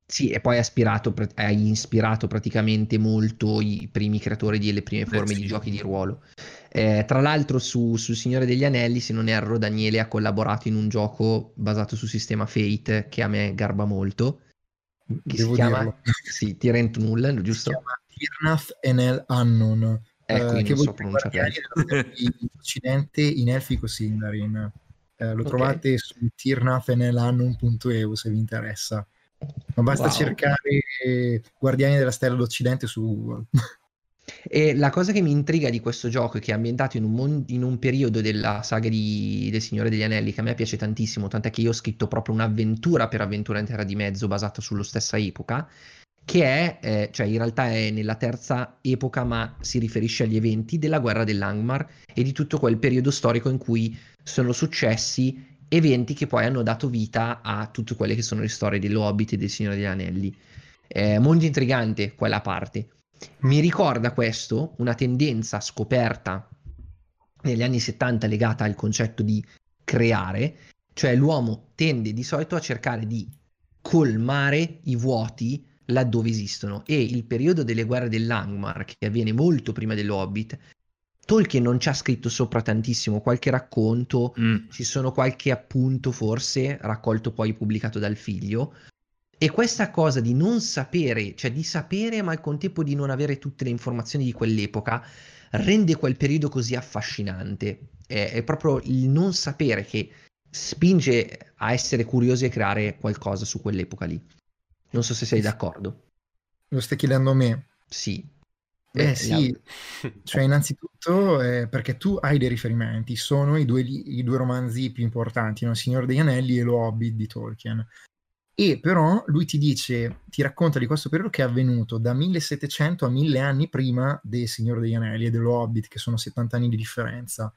Sì, e poi ha ispirato, ha ispirato praticamente molto i primi creatori delle prime forme sì. di giochi di ruolo. Eh, tra l'altro su, su Signore degli Anelli, se non erro, Daniele ha collaborato in un gioco basato sul sistema Fate che a me garba molto. Che Devo si chiama dirlo. (laughs) sì, Tyrant Null, giusto? Si chiama Tirnath Enel Annon. Ecco, eh, che so pronunciare in Occidente in Elfico Sindarin. Eh, lo okay. trovate su tirnathenelannun.eu se vi interessa. Ma basta wow. cercare Guardiani della Stella d'Occidente su Google. E la cosa che mi intriga di questo gioco è che è ambientato in un, mon- in un periodo della saga di- del Signore degli Anelli che a me piace tantissimo, tant'è che io ho scritto proprio un'avventura per Avventura in Terra di Mezzo basata sulla stessa epoca, che è, eh, cioè in realtà è nella terza epoca, ma si riferisce agli eventi della guerra dell'Angmar e di tutto quel periodo storico in cui sono successi eventi che poi hanno dato vita a tutte quelle che sono le storie dell'Hobbit e del Signore degli Anelli. È molto intrigante quella parte. Mi ricorda questo una tendenza scoperta negli anni 70 legata al concetto di creare, cioè l'uomo tende di solito a cercare di colmare i vuoti laddove esistono e il periodo delle guerre dell'Angmar, che avviene molto prima dell'Hobbit, Tolkien non ci ha scritto sopra tantissimo, qualche racconto, mm. ci sono qualche appunto forse, raccolto poi pubblicato dal figlio. E questa cosa di non sapere, cioè di sapere ma al contempo di non avere tutte le informazioni di quell'epoca, rende quel periodo così affascinante. È, è proprio il non sapere che spinge a essere curiosi e creare qualcosa su quell'epoca lì. Non so se sei d'accordo. Lo stai chiedendo a me? Sì. Eh, sì, (laughs) cioè innanzitutto eh, perché tu hai dei riferimenti, sono i due, i due romanzi più importanti, no? Il Signore degli Anelli e Lo Hobbit di Tolkien. E però lui ti dice, ti racconta di questo periodo che è avvenuto da 1700 a 1000 anni prima del Signore degli Anelli e dello Hobbit, che sono 70 anni di differenza.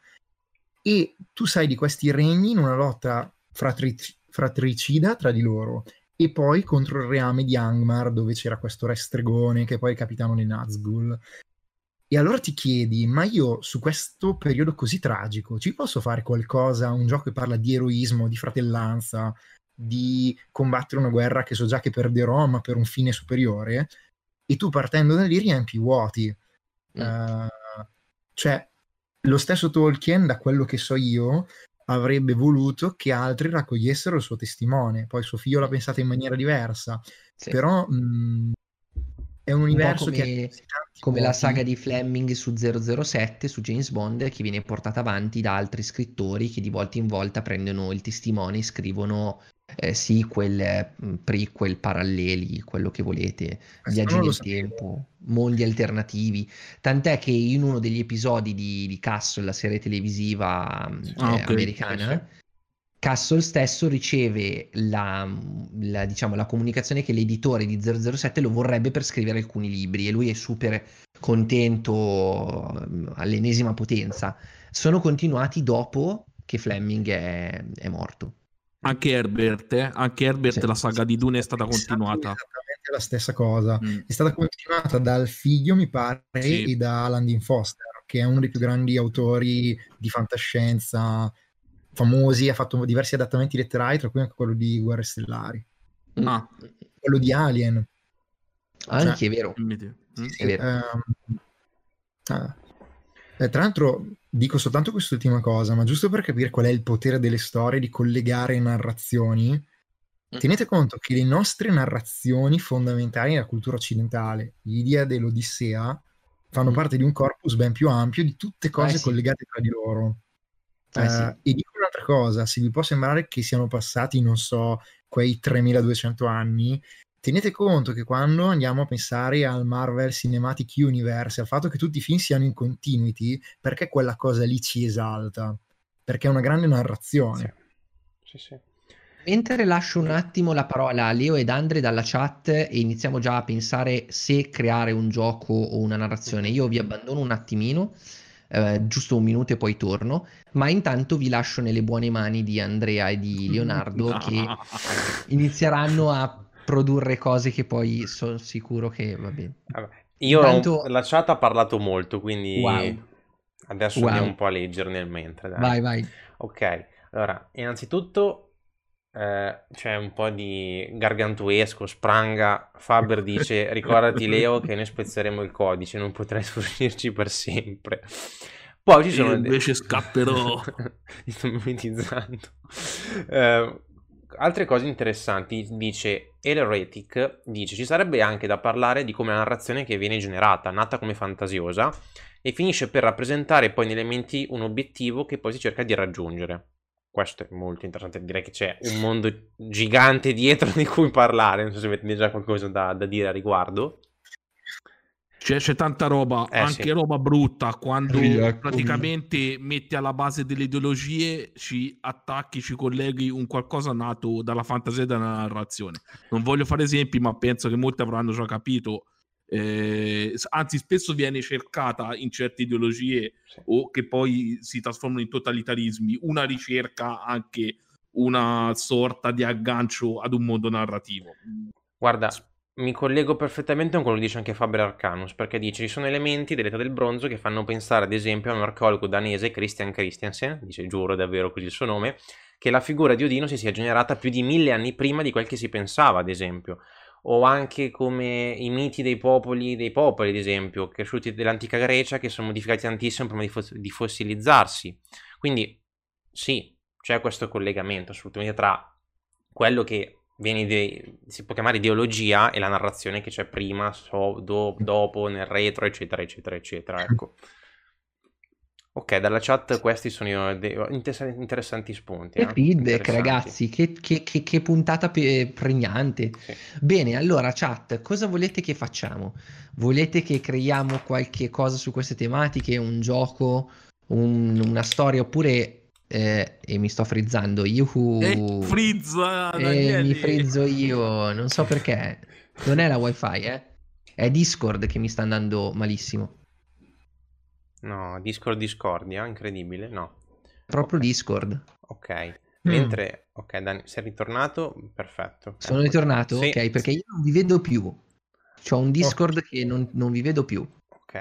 E tu sai di questi regni in una lotta fratric- fratricida tra di loro e poi contro il reame di Angmar dove c'era questo re stregone che poi è capitano di Nazgul. E allora ti chiedi, ma io su questo periodo così tragico ci posso fare qualcosa, un gioco che parla di eroismo, di fratellanza, di combattere una guerra che so già che perderò, ma per un fine superiore? E tu partendo da lì riempi vuoti. Mm. Uh, cioè, lo stesso Tolkien, da quello che so io, avrebbe voluto che altri raccogliessero il suo testimone. Poi suo figlio l'ha pensato in maniera diversa, sì. però mh, è un universo un come, che come la saga di Fleming su 007 su James Bond che viene portata avanti da altri scrittori che di volta in volta prendono il testimone e scrivono eh, sequel, prequel, paralleli, quello che volete, viaggi nel tempo, mondi alternativi. Tant'è che in uno degli episodi di, di Castle, la serie televisiva ah, eh, okay. americana, Castle stesso riceve la, la, diciamo, la, comunicazione che l'editore di 007 lo vorrebbe per scrivere alcuni libri e lui è super contento all'ennesima potenza. Sono continuati dopo che Fleming è, è morto. Anche Herbert, eh? anche Herbert, sì, la saga di Dune è stata continuata. Esattamente esattamente la stessa cosa. Mm. È stata continuata dal figlio, mi pare, Sì. e da Alan Dean Foster, che è uno dei più grandi autori di fantascienza famosi, ha fatto diversi adattamenti letterari, tra cui anche quello di Guerre Stellari, Ah, quello di Alien. Anche è vero. Mm? È vero. Ehm, ah. Eh, tra l'altro dico soltanto quest'ultima cosa, ma giusto per capire qual è il potere delle storie di collegare narrazioni, tenete conto che le nostre narrazioni fondamentali nella cultura occidentale, l'idea dell'Odissea, fanno Mm. parte di un corpus ben più ampio di tutte cose Eh, sì. collegate tra di loro. Eh, sì. Eh, e dico un'altra cosa, se vi può sembrare che siano passati, non so, quei 3200 anni, tenete conto che quando andiamo a pensare al Marvel Cinematic Universe, al fatto che tutti i film siano in continuity, perché quella cosa lì ci esalta? Perché è una grande narrazione. Sì, sì. Mentre lascio un attimo la parola a Leo ed Andre dalla chat e iniziamo già a pensare se creare un gioco o una narrazione, io vi abbandono un attimino, eh, giusto un minuto e poi torno, ma intanto vi lascio nelle buone mani di Andrea e di (laughs) Leonardo che (laughs) inizieranno a produrre cose che poi sono sicuro che va bene. Vabbè, Io Intanto- la chat ha parlato molto, quindi Wow. adesso Wow. andiamo un po' a leggere nel mentre. dai. Vai, vai. Ok, allora, innanzitutto eh, c'è un po' di gargantuesco, spranga. Faber dice, (laughs) ricordati Leo che noi spezzeremo il codice, non potrai (laughs) sfuggirci per sempre. Poi ci sono... E invece scapperò. Mi (laughs) sto mimetizzando. Eh, altre cose interessanti, dice Elretic, dice ci sarebbe anche da parlare di come la narrazione che viene generata, nata come fantasiosa, e finisce per rappresentare poi negli elementi un obiettivo che poi si cerca di raggiungere. Questo è molto interessante, direi che c'è un mondo gigante dietro (laughs) di cui parlare, non so se avete già qualcosa da, da dire a riguardo. C'è, c'è tanta roba, Eh, anche sì. roba brutta, quando Eccomi. praticamente metti alla base delle ideologie, ci attacchi, ci colleghi un qualcosa nato dalla fantasia e dalla narrazione. Non voglio fare esempi, ma penso che molti avranno già capito. eh, anzi, spesso viene cercata in certe ideologie Sì. o che poi si trasformano in totalitarismi una ricerca, anche una sorta di aggancio ad un mondo narrativo. Guarda, mi collego perfettamente con quello che dice anche Faber Arcanus, perché dice ci sono elementi dell'età del bronzo che fanno pensare ad esempio a un archeologo danese, Christian Christiansen, dice giuro davvero così il suo nome, che la figura di Odino si sia generata più di mille anni prima di quel che si pensava, ad esempio. O anche come i miti dei popoli, dei popoli, ad esempio, cresciuti dell'antica Grecia, che sono modificati tantissimo prima di, fos- di fossilizzarsi. Quindi, sì, c'è questo collegamento assolutamente tra quello che viene si può chiamare ideologia e la narrazione che c'è prima, so- do- dopo, nel retro, eccetera, eccetera, eccetera. Ecco. Ok, dalla chat questi sono interessanti spunti. Che eh, feedback, ragazzi, che, che- che- che puntata pe- pregnante. Sì. Bene, allora, chat, cosa volete che facciamo? Volete che creiamo qualche cosa su queste tematiche, un gioco, un- una storia, oppure... eh, e mi sto frizzando, yuhu, Eh, frizza, Eh, mi frizzo io, non so perché. Non è la wifi, eh? È Discord che mi sta andando malissimo. No, Discord Discordia, incredibile, no. Proprio Ok. Discord. Ok, Mm. mentre... Ok, Dani, sei ritornato? Perfetto. Sono Ecco. ritornato? Sì, Ok, perché io non vi vedo più. C'ho un Discord che non, non vi vedo più. Ok.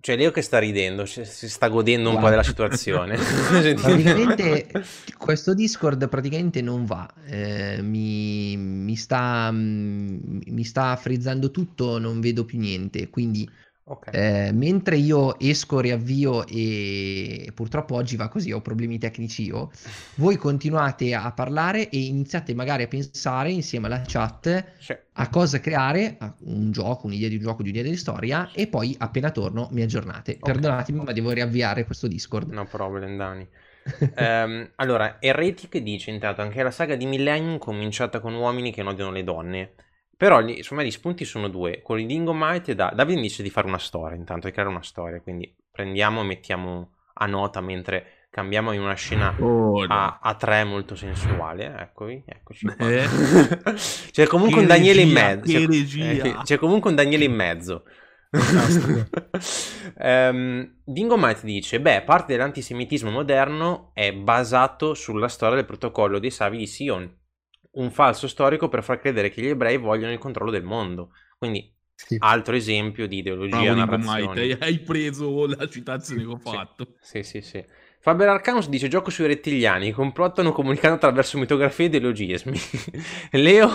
Cioè Leo che sta ridendo, cioè, si sta godendo un Wow. po' della situazione. (laughs) (laughs) Praticamente questo Discord praticamente non va. Eh, mi, mi sta, mm, mi sta frizzando tutto, non vedo più niente. Quindi Ok. Eh, mentre io esco, riavvio e purtroppo oggi va così, ho problemi tecnici io, voi continuate a parlare e iniziate magari a pensare insieme alla chat Cioè, a cosa creare, a un gioco, un'idea di un gioco, di un'idea di storia e poi appena torno mi aggiornate. Perdonatemi ma devo riavviare questo Discord. no problem, Dani. (laughs) Ehm, allora, Heretic dice intanto anche la saga di Millennium cominciata con uomini che odiano le donne. Però gli, insomma gli spunti sono due. Con il Dingo Might e da... Davide dice di fare una storia, intanto di creare una storia. Quindi prendiamo e mettiamo a nota mentre cambiamo in una scena Ora. a, a tre molto sensuale. Eccovi, eccoci (laughs) c'è comunque Che un Daniele in regia, mezzo. che C'è, eh, c'è comunque un Daniele in mezzo. (laughs) Ehm, Dingo Might dice: Beh, parte dell'antisemitismo moderno è basato sulla storia del protocollo dei Savi di Sion. Un falso storico per far credere che gli ebrei vogliono il controllo del mondo. Quindi sì. altro esempio di ideologia Bravo, narrazione. Hai preso la citazione che ho fatto. Sì, sì, sì. Faber Arcanus dice gioco sui rettiliani, complottano comunicando attraverso mitografie e ideologismi. (laughs) Leo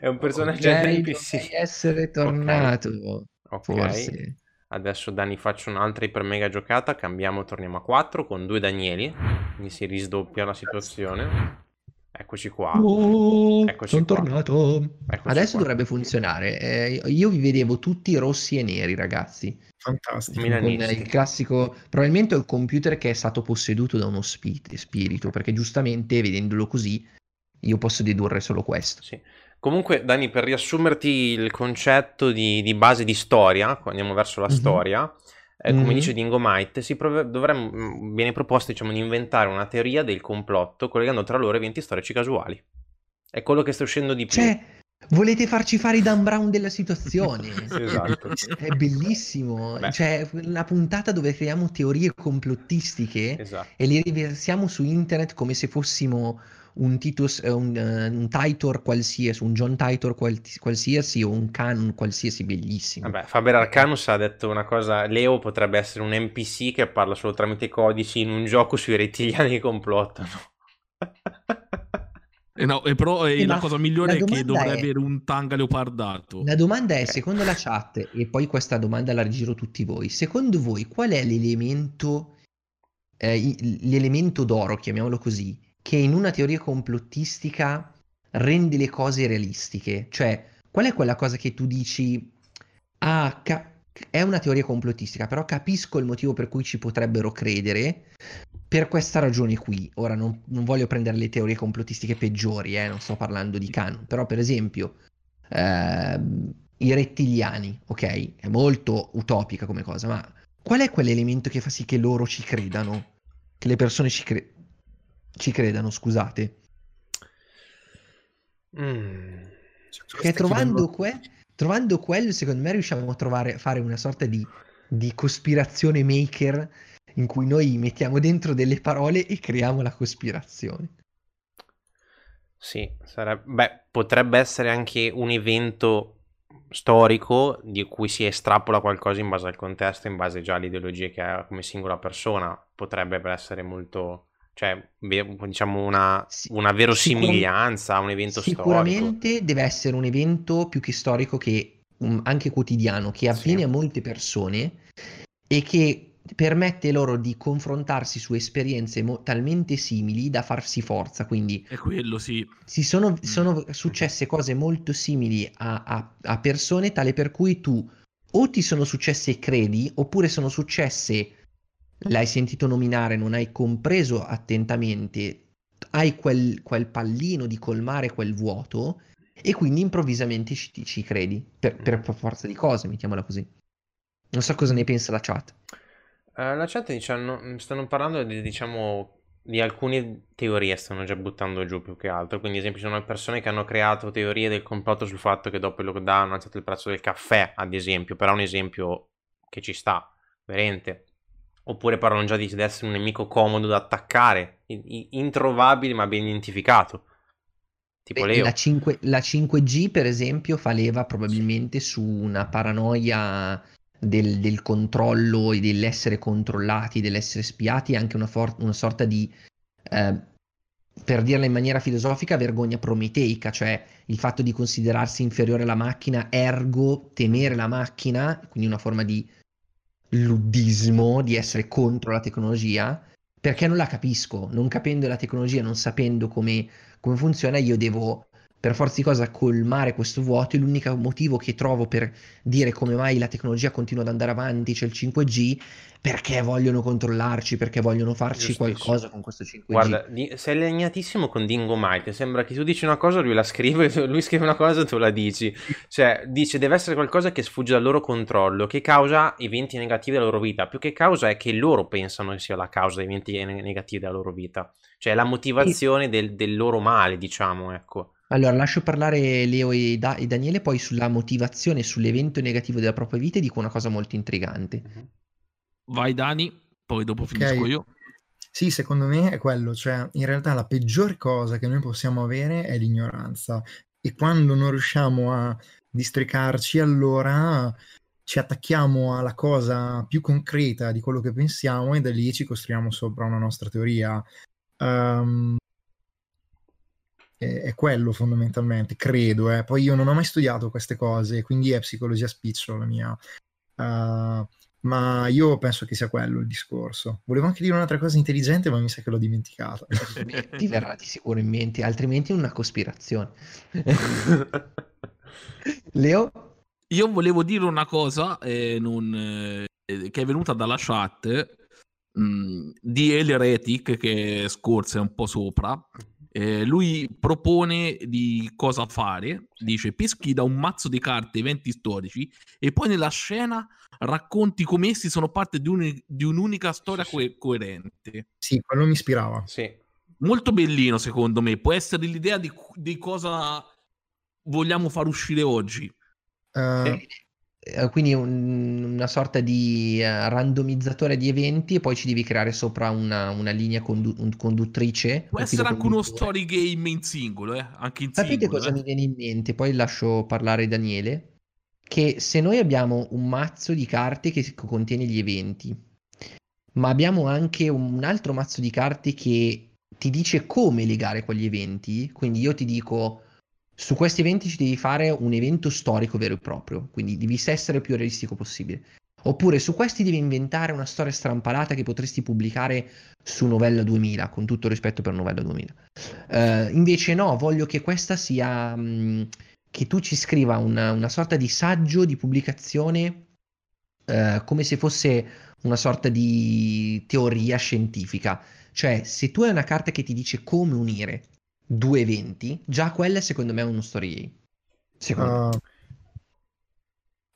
è un personaggio okay, NPC. essere tornato. Okay. Forse. Adesso Dani faccio un'altra iper mega giocata, cambiamo, torniamo a 4 con due Danieli, quindi si risdoppia la situazione. Eccoci qua. Oh, Eccoci sono qua. tornato. Eccoci Adesso qua. dovrebbe funzionare. Eh, io vi vedevo tutti rossi e neri, ragazzi. Fantastico. Con il classico, probabilmente è il computer che è stato posseduto da uno spirito, spirito, perché giustamente vedendolo così io posso dedurre solo questo. Sì. Comunque, Dani, per riassumerti il concetto di, di base di storia, andiamo verso la mm-hmm. storia, eh, come mm-hmm. dice Dingo Might, si prov- dovremmo, mm, viene proposto diciamo, di inventare una teoria del complotto collegando tra loro eventi storici casuali. È quello che sta uscendo di più. Cioè, volete farci fare i Dan Brown della situazione? (laughs) esatto. È bellissimo. Beh. Cioè, la puntata dove creiamo teorie complottistiche esatto. e le riversiamo su internet come se fossimo un Titus, eh, un, uh, un Titor qualsiasi, un John Titor qual- qualsiasi o un Canon qualsiasi bellissimo. Vabbè, Faber Arcanus ha detto una cosa, Leo potrebbe essere un NPC che parla solo tramite codici in un gioco sui rettiliani che complottano. Eh no, e però eh, la cosa migliore la è che dovrebbe è... avere un tanga leopardato. La domanda è, secondo la chat, e poi questa domanda la rigiro tutti voi, secondo voi qual è l'elemento, eh, l'elemento d'oro, chiamiamolo così, che in una teoria complottistica rende le cose realistiche. Cioè, qual è quella cosa che tu dici, ah, ca- è una teoria complottistica, però capisco il motivo per cui ci potrebbero credere per questa ragione qui. Ora non, non voglio prendere le teorie complottistiche peggiori, eh, non sto parlando di canon, però per esempio eh, i rettiliani, ok? È molto utopica come cosa, ma qual è quell'elemento che fa sì che loro ci credano? Che le persone ci credano? Ci credano, scusate. Mm. Che trovando, que- trovando quello, secondo me, riusciamo a trovare, fare una sorta di, di cospirazione maker in cui noi mettiamo dentro delle parole e creiamo la cospirazione. Sì, sarebbe... Beh, potrebbe essere anche un evento storico di cui si estrapola qualcosa in base al contesto, in base già all'ideologia che ha come singola persona. Potrebbe essere molto cioè diciamo una, una verosimiglianza a un evento sicuramente storico. Sicuramente deve essere un evento più che storico che um, anche quotidiano, che avviene sì. a molte persone e che permette loro di confrontarsi su esperienze mo- talmente simili da farsi forza. Quindi è quello, sì. Si sono, mm. sono successe cose molto simili a, a, a persone tale per cui tu o ti sono successe e credi, oppure sono successe l'hai sentito nominare, non hai compreso attentamente, hai quel, quel pallino di colmare quel vuoto e quindi improvvisamente ci, ci credi, per, per, forza di cose, mettiamola così. Non so cosa ne pensa la chat. Uh, la chat diciamo, stanno parlando di, diciamo, di alcune teorie, stanno già buttando giù più che altro. Quindi, ad esempio, ci sono persone che hanno creato teorie del complotto sul fatto che dopo il lockdown hanno alzato il prezzo del caffè, ad esempio. Però è un esempio che ci sta, veramente. Oppure parlano già di essere un nemico comodo da attaccare, introvabile ma ben identificato. Tipo Beh, Leo. La, 5, la 5G, per esempio, fa leva probabilmente su una paranoia del, del, controllo e dell'essere controllati, dell'essere spiati, anche una, for- una sorta di, eh, per dirla in maniera filosofica, vergogna prometeica, cioè il fatto di considerarsi inferiore alla macchina, ergo temere la macchina, quindi una forma di luddismo di essere contro la tecnologia perché non la capisco, non capendo la tecnologia, non sapendo come, come funziona, io devo per forza di cosa colmare questo vuoto e l'unico motivo che trovo per dire come mai la tecnologia continua ad andare avanti, c'è il 5G, perché vogliono controllarci, perché vogliono farci qualcosa con questo 5G. Guarda, di, sei allineatissimo con Dingo Mike, sembra che tu dici una cosa, lui la scrive, (laughs) lui scrive una cosa e tu la dici. Cioè, dice deve essere qualcosa che sfugge dal loro controllo, che causa eventi negativi della loro vita, più che causa è che loro pensano che sia la causa degli eventi negativi della loro vita. Cioè, la motivazione e... del, del loro male, diciamo, ecco. Allora, lascio parlare Leo e, da- e Daniele, poi sulla motivazione, sull'evento negativo della propria vita, dico una cosa molto intrigante. Vai Dani, poi dopo okay. finisco io. Sì, secondo me è quello, cioè in realtà la peggior cosa che noi possiamo avere è l'ignoranza e quando non riusciamo a districarci allora ci attacchiamo alla cosa più concreta di quello che pensiamo e da lì ci costruiamo sopra una nostra teoria. Um, è, quello fondamentalmente, credo. Eh. Poi io non ho mai studiato queste cose, quindi è psicologia spiccio la mia. Uh, ma io penso che sia quello il discorso. Volevo anche dire un'altra cosa intelligente, ma mi sa che l'ho dimenticata. (laughs) Ti verrà di sicuro in mente, altrimenti è una cospirazione. (laughs) Leo? Io volevo dire una cosa eh, non, eh, che è venuta dalla chat mh, mm, di Eleretic che scorse un po' sopra. Eh, lui propone di cosa fare, dice peschi da un mazzo di carte eventi storici e poi nella scena racconti come essi sono parte di, un, di un'unica storia co- coerente. Sì, quello mi ispirava. Sì. Molto bellino secondo me, può essere l'idea di, di cosa vogliamo far uscire oggi. Uh, quindi un, una sorta di uh, randomizzatore di eventi e poi ci devi creare sopra una, una linea condu- un conduttrice. Può essere anche uno story game in singolo, eh? anche in Sapete singolo, cosa eh? mi viene in mente? Poi lascio parlare Daniele. Che se noi abbiamo un mazzo di carte che contiene gli eventi, ma abbiamo anche un altro mazzo di carte che ti dice come legare quegli eventi, quindi io ti dico su questi eventi ci devi fare un evento storico vero e proprio, quindi devi essere il più realistico possibile. Oppure su questi devi inventare una storia strampalata che potresti pubblicare su Novella 2000, con tutto rispetto per Novella 2000. Uh, eh, invece no, voglio che questa sia... Mh, che tu ci scriva una, una, sorta di saggio di pubblicazione uh, come se fosse una sorta di teoria scientifica. Cioè, se tu hai una carta che ti dice come unire due eventi, già quella secondo me è uno story. Secondo uh,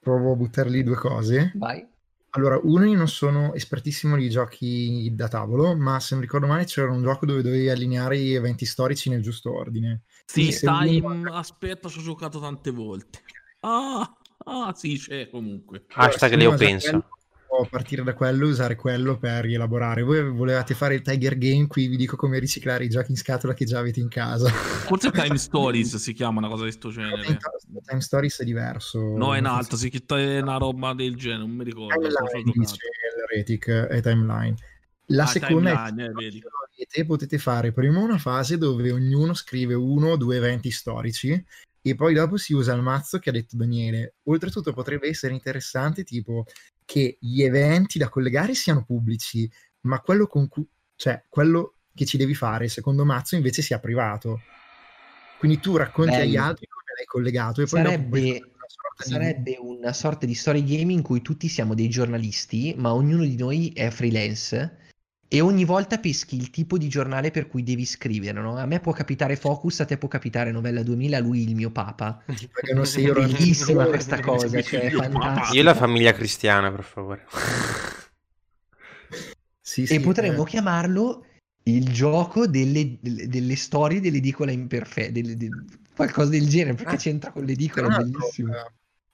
provo a buttarli due cose. Vai. Allora, uno io non sono espertissimo di giochi da tavolo, ma se non ricordo male c'era un gioco dove dovevi allineare gli eventi storici nel giusto ordine. Sì, Time, uno... aspetta, ci ho giocato tante volte. Ah, ah sì, c'è comunque. Hashtag Leo pensa. Quello partire da quello e usare quello per rielaborare. Voi volevate fare il Tiger Game, qui vi dico come riciclare i giochi in scatola che già avete in casa. Forse (laughs) Time Stories si chiama una cosa di questo genere. No, Time Stories è diverso. No, è in alto, si chiama una roba del genere, non mi ricordo. Timeline dice Retic e Timeline. La ah, seconda è che eh, potete fare prima una fase dove ognuno scrive uno o due eventi storici e poi dopo si usa il mazzo che ha detto Daniele. Oltretutto potrebbe essere interessante tipo che gli eventi da collegare siano pubblici, ma quello, con cui, cioè, quello che ci devi fare, secondo Mazzo, invece sia privato. Quindi tu racconti Bello. agli altri come l'hai collegato e poi sarebbe, una sarebbe una sorta di story game in cui tutti siamo dei giornalisti, ma ognuno di noi è freelance e ogni volta peschi il tipo di giornale per cui devi scrivere, no? A me può capitare Focus, a te può capitare Novella 2000, a lui il mio papa. Non sei (laughs) bellissima questa cosa, cioè fantastica. Io la famiglia cristiana, per favore. Sì, sì, e potremmo eh. chiamarlo il gioco delle, delle, delle storie dell'edicola imperfetta, qualcosa del genere, perché ah, c'entra con l'edicola, è bellissimo. Eh,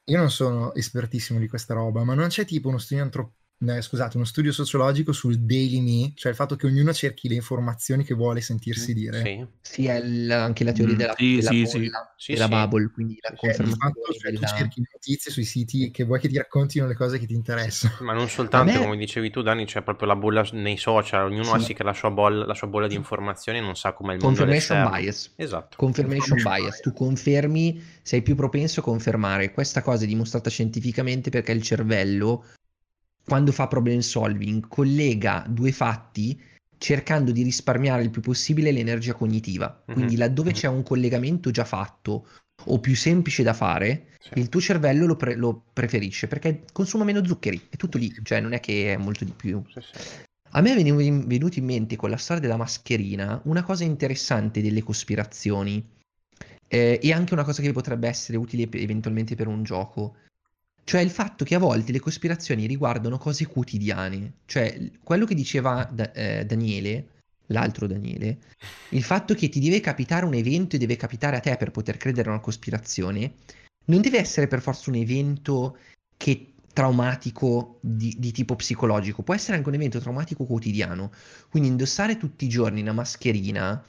io non sono espertissimo di questa roba, ma non c'è tipo uno studio antropo eh, scusate, uno studio sociologico sul daily me, cioè il fatto che ognuno cerchi le informazioni che vuole sentirsi dire. Sì, sì è il, anche la teoria mm, della, sì, della, sì, bolla, sì. della bubble, quindi la cioè, confermazione. Cioè, della... Tu cerchi notizie sui siti che vuoi che ti raccontino le cose che ti interessano. Ma non soltanto, me... come dicevi tu Dani, c'è proprio la bolla nei social, ognuno ha sì che la sua, bolla, la sua bolla di informazioni e non sa come il mondo Confirmation bias. Esatto. Confirmation, Confirmation bias. bias. Tu confermi, sei più propenso a confermare. Questa cosa è dimostrata scientificamente perché il cervello quando fa problem solving, collega due fatti cercando di risparmiare il più possibile l'energia cognitiva. Mhm. Quindi laddove mm-hmm. c'è un collegamento già fatto o più semplice da fare, sì. il tuo cervello lo, pre- lo, preferisce perché consuma meno zuccheri, è tutto lì, cioè non è che è molto di più. Sì, sì. A me è venuto in mente con la storia della mascherina una cosa interessante delle cospirazioni eh, e anche una cosa che potrebbe essere utile eventualmente per un gioco. Cioè il fatto che a volte le cospirazioni riguardano cose quotidiane. Cioè quello che diceva da, eh, Daniele, l'altro Daniele, il fatto che ti deve capitare un evento e deve capitare a te per poter credere a una cospirazione, non deve essere per forza un evento che traumatico di, di, tipo psicologico, può essere anche un evento traumatico quotidiano. Quindi indossare tutti i giorni una mascherina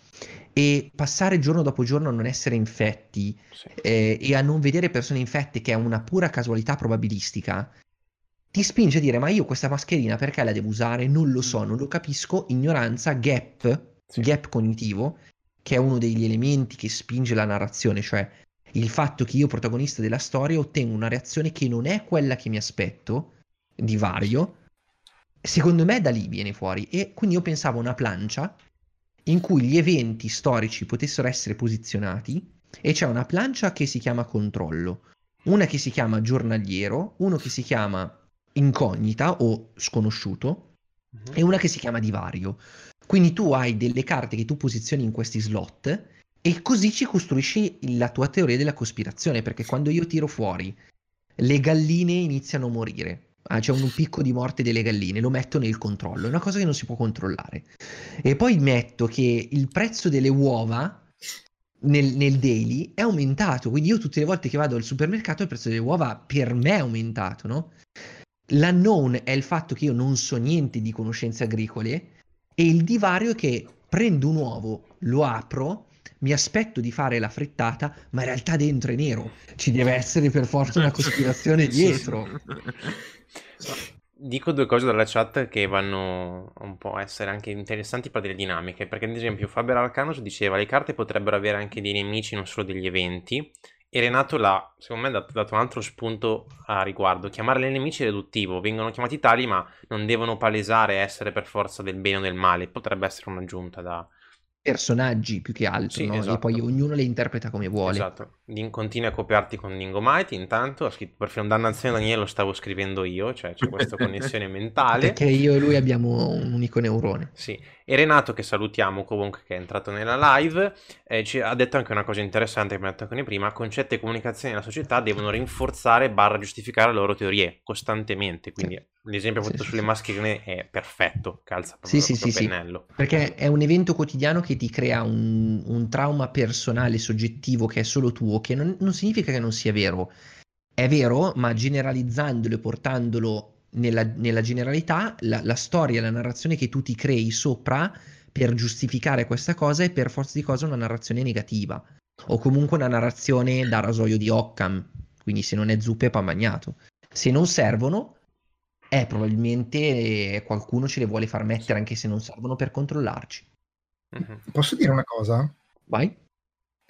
e passare giorno dopo giorno a non essere infetti sì. eh, e a non vedere persone infette, che è una pura casualità probabilistica, ti spinge a dire: Ma io questa mascherina perché la devo usare? Non lo so, non lo capisco. Ignoranza, gap, sì. gap cognitivo, che è uno degli elementi che spinge la narrazione, cioè il fatto che io, protagonista della storia, ottengo una reazione che non è quella che mi aspetto, di vario, secondo me da lì viene fuori. E quindi io pensavo a una plancia in cui gli eventi storici potessero essere posizionati e c'è una plancia che si chiama controllo, una che si chiama giornaliero, uno che si chiama incognita o sconosciuto uh-huh. e una che si chiama divario. Quindi tu hai delle carte che tu posizioni in questi slot e così ci costruisci la tua teoria della cospirazione, perché quando io tiro fuori le galline iniziano a morire. Ah, c'è un picco di morte delle galline, lo metto nel controllo, è una cosa che non si può controllare. E poi metto che il prezzo delle uova nel, nel, daily è aumentato, quindi io tutte le volte che vado al supermercato il prezzo delle uova per me è aumentato, no? L'unknown è il fatto che io non so niente di conoscenze agricole e il divario è che prendo un uovo, lo apro mi aspetto di fare la frittata, ma in realtà dentro è nero. Ci deve essere per forza una cospirazione dietro. Dico due cose dalla chat che vanno un po' a essere anche interessanti per delle dinamiche, perché ad esempio Faber Arcanus diceva le carte potrebbero avere anche dei nemici, non solo degli eventi, e Renato l'ha, secondo me, dato, dato un altro spunto a riguardo. Chiamare i nemici è riduttivo, vengono chiamati tali, ma non devono palesare essere per forza del bene o del male, potrebbe essere un'aggiunta da, personaggi più che altro, sì, no? esatto. e poi esatto. ognuno le interpreta come vuole. Esatto, continui a copiarti con Dingomite, intanto ha scritto perfino dannazione Daniele lo stavo scrivendo io, cioè c'è questa (laughs) connessione mentale. Perché io e lui abbiamo un unico neurone. Sì, e Renato che salutiamo comunque che è entrato nella live, eh, ci ha detto anche una cosa interessante che abbiamo detto anche prima, concetti e comunicazioni nella società devono rinforzare barra giustificare le loro teorie costantemente, quindi sì. l'esempio fatto sì, sulle sì. mascherine è perfetto, calza proprio sì, sì, sì, pennello. Perché è un evento quotidiano che ti crea un, un trauma personale, soggettivo, che è solo tuo, che non, non significa che non sia vero. È vero, ma generalizzandolo e portandolo nella, nella generalità, la, la, storia, la narrazione che tu ti crei sopra per giustificare questa cosa è per forza di cosa una narrazione negativa o comunque una narrazione da rasoio di Occam, quindi se non è zuppe è pamagnato. Se non servono, eh, probabilmente qualcuno ce le vuole far mettere anche se non servono per controllarci. Posso dire una cosa? Vai.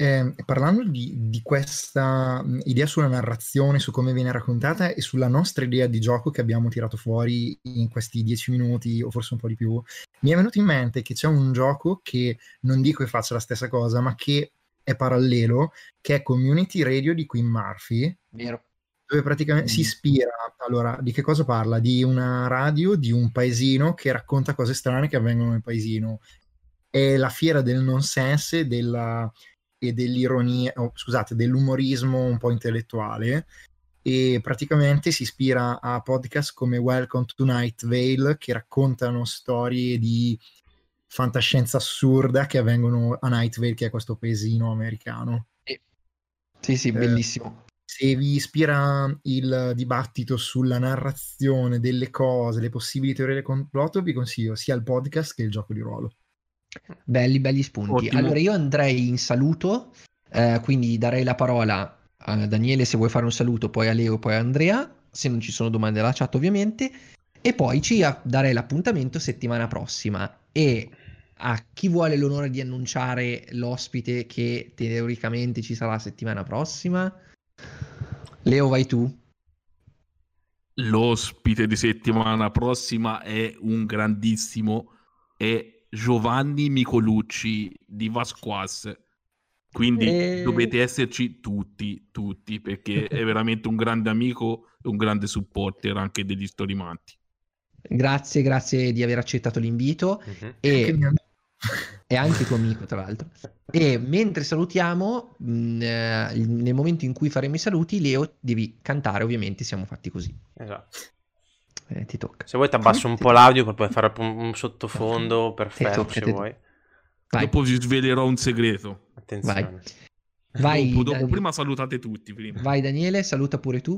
Eh, parlando di, di, questa idea sulla narrazione, su come viene raccontata e sulla nostra idea di gioco che abbiamo tirato fuori in questi dieci minuti o forse un po' di più, mi è venuto in mente che c'è un gioco che non dico che faccia la stessa cosa, ma che è parallelo, che è Community Radio di Queen Murphy. Vero. Dove praticamente mm. si ispira, allora, di che cosa parla? Di una radio di un paesino che racconta cose strane che avvengono nel paesino. È la fiera del nonsense, della, e dell'ironia, oh, scusate, dell'umorismo un po' intellettuale e praticamente si ispira a podcast come Welcome to Night Vale che raccontano storie di fantascienza assurda che avvengono a Night Vale che è questo paesino americano. Sì, sì, eh, bellissimo. Se vi ispira il dibattito sulla narrazione delle cose, le possibili teorie del complotto, vi consiglio sia il podcast che il gioco di ruolo. Belli, belli spunti. Ottimo. Allora io andrei in saluto, eh, quindi darei la parola a Daniele se vuoi fare un saluto, poi a Leo, poi a Andrea, se non ci sono domande alla chat ovviamente, e poi ci darei l'appuntamento settimana prossima. E a chi vuole l'onore di annunciare l'ospite che teoricamente ci sarà settimana prossima? Leo, vai tu. L'ospite di settimana prossima è un grandissimo e Giovanni Micolucci di Vasquas. Quindi e... dovete esserci tutti, tutti, perché (laughs) è veramente un grande amico e un grande supporter anche degli Storimanti. Grazie, grazie di aver accettato l'invito uh-huh. e... è anche (laughs) tuo amico, tra l'altro. E mentre salutiamo, mh, mm, eh, nel momento in cui faremo i saluti, Leo, devi cantare, ovviamente, siamo fatti così. Esatto eh, ti tocca. Se vuoi ti abbasso un po' l'audio per poi fare un sottofondo perfetto tocca, se vuoi. Vai. Dopo vi svelerò un segreto. Attenzione. Vai. Vai dopo, dopo prima salutate tutti. Prima. Vai Daniele, saluta pure tu.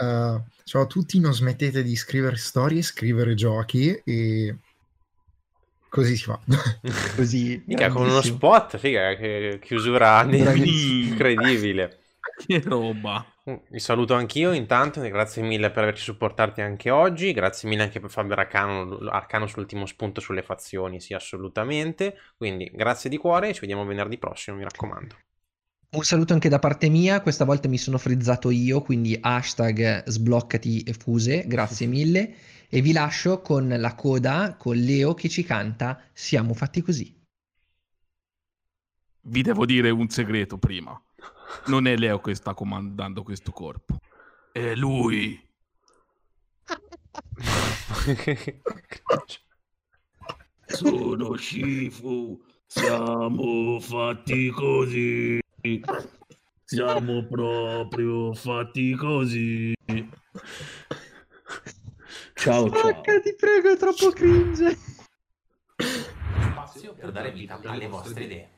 Uh, ciao a tutti, non smettete di scrivere storie, scrivere giochi e così si fa. (laughs) così. Mica con uno spot, figa, che chiusura incredibile. Che roba. Vi saluto anch'io intanto, grazie mille per averci supportati anche oggi, grazie mille anche per Fabio Arcano, Arcano sull'ultimo spunto sulle fazioni, sì assolutamente, quindi grazie di cuore e ci vediamo venerdì prossimo, mi raccomando. Un saluto anche da parte mia, questa volta mi sono frizzato io, quindi hashtag sbloccati e fuse, grazie (laughs) mille, e vi lascio con la coda, con Leo che ci canta Siamo fatti così. Vi devo dire un segreto prima. Non è Leo che sta comandando questo corpo. È lui. (laughs) Sono Shifu. Siamo fatti così. Siamo proprio fatti così. Ciao, ciao. ti prego, è troppo cringe. Spazio per dare vita alle vostre idee.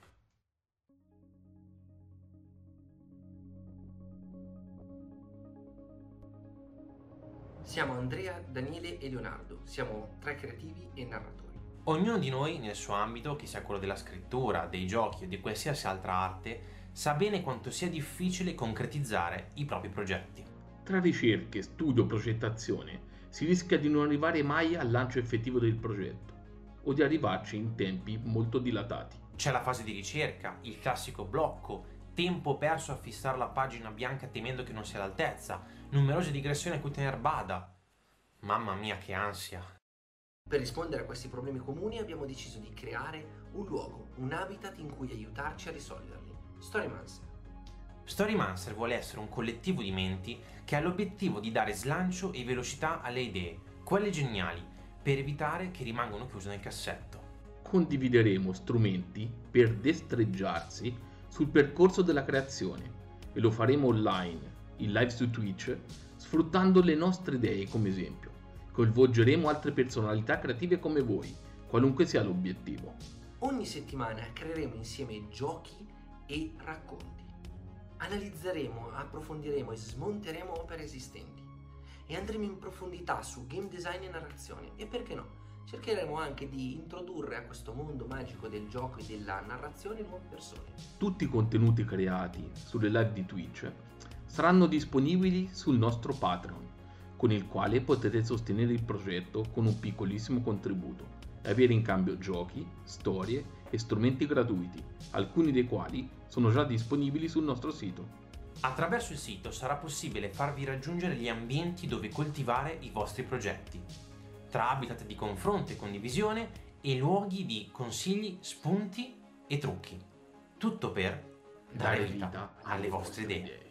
Siamo Andrea, Daniele e Leonardo, siamo tre creativi e narratori. Ognuno di noi nel suo ambito, che sia quello della scrittura, dei giochi o di qualsiasi altra arte, sa bene quanto sia difficile concretizzare i propri progetti. Tra ricerche, studio, progettazione, si rischia di non arrivare mai al lancio effettivo del progetto o di arrivarci in tempi molto dilatati. C'è la fase di ricerca, il classico blocco, tempo perso a fissare la pagina bianca temendo che non sia all'altezza, numerose digressioni a cui tener bada. Mamma mia, che ansia. Per rispondere a questi problemi comuni abbiamo deciso di creare un luogo, un habitat in cui aiutarci a risolverli. Storymancer. Storymancer vuole essere un collettivo di menti che ha l'obiettivo di dare slancio e velocità alle idee, quelle geniali, per evitare che rimangano chiuse nel cassetto. Condivideremo strumenti per destreggiarsi sul percorso della creazione e lo faremo online in live su Twitch, sfruttando le nostre idee come esempio. Coinvolgeremo altre personalità creative come voi, qualunque sia l'obiettivo. Ogni settimana creeremo insieme giochi e racconti. Analizzeremo, approfondiremo e smonteremo opere esistenti. E andremo in profondità su game design e narrazione. E perché no? Cercheremo anche di introdurre a questo mondo magico del gioco e della narrazione nuove persone. Tutti i contenuti creati sulle live di Twitch saranno disponibili sul nostro Patreon, con il quale potete sostenere il progetto con un piccolissimo contributo e avere in cambio giochi, storie e strumenti gratuiti, alcuni dei quali sono già disponibili sul nostro sito. Attraverso il sito sarà possibile farvi raggiungere gli ambienti dove coltivare i vostri progetti, tra habitat di confronto e condivisione e luoghi di consigli, spunti e trucchi. Tutto per dare vita alle vostre idee.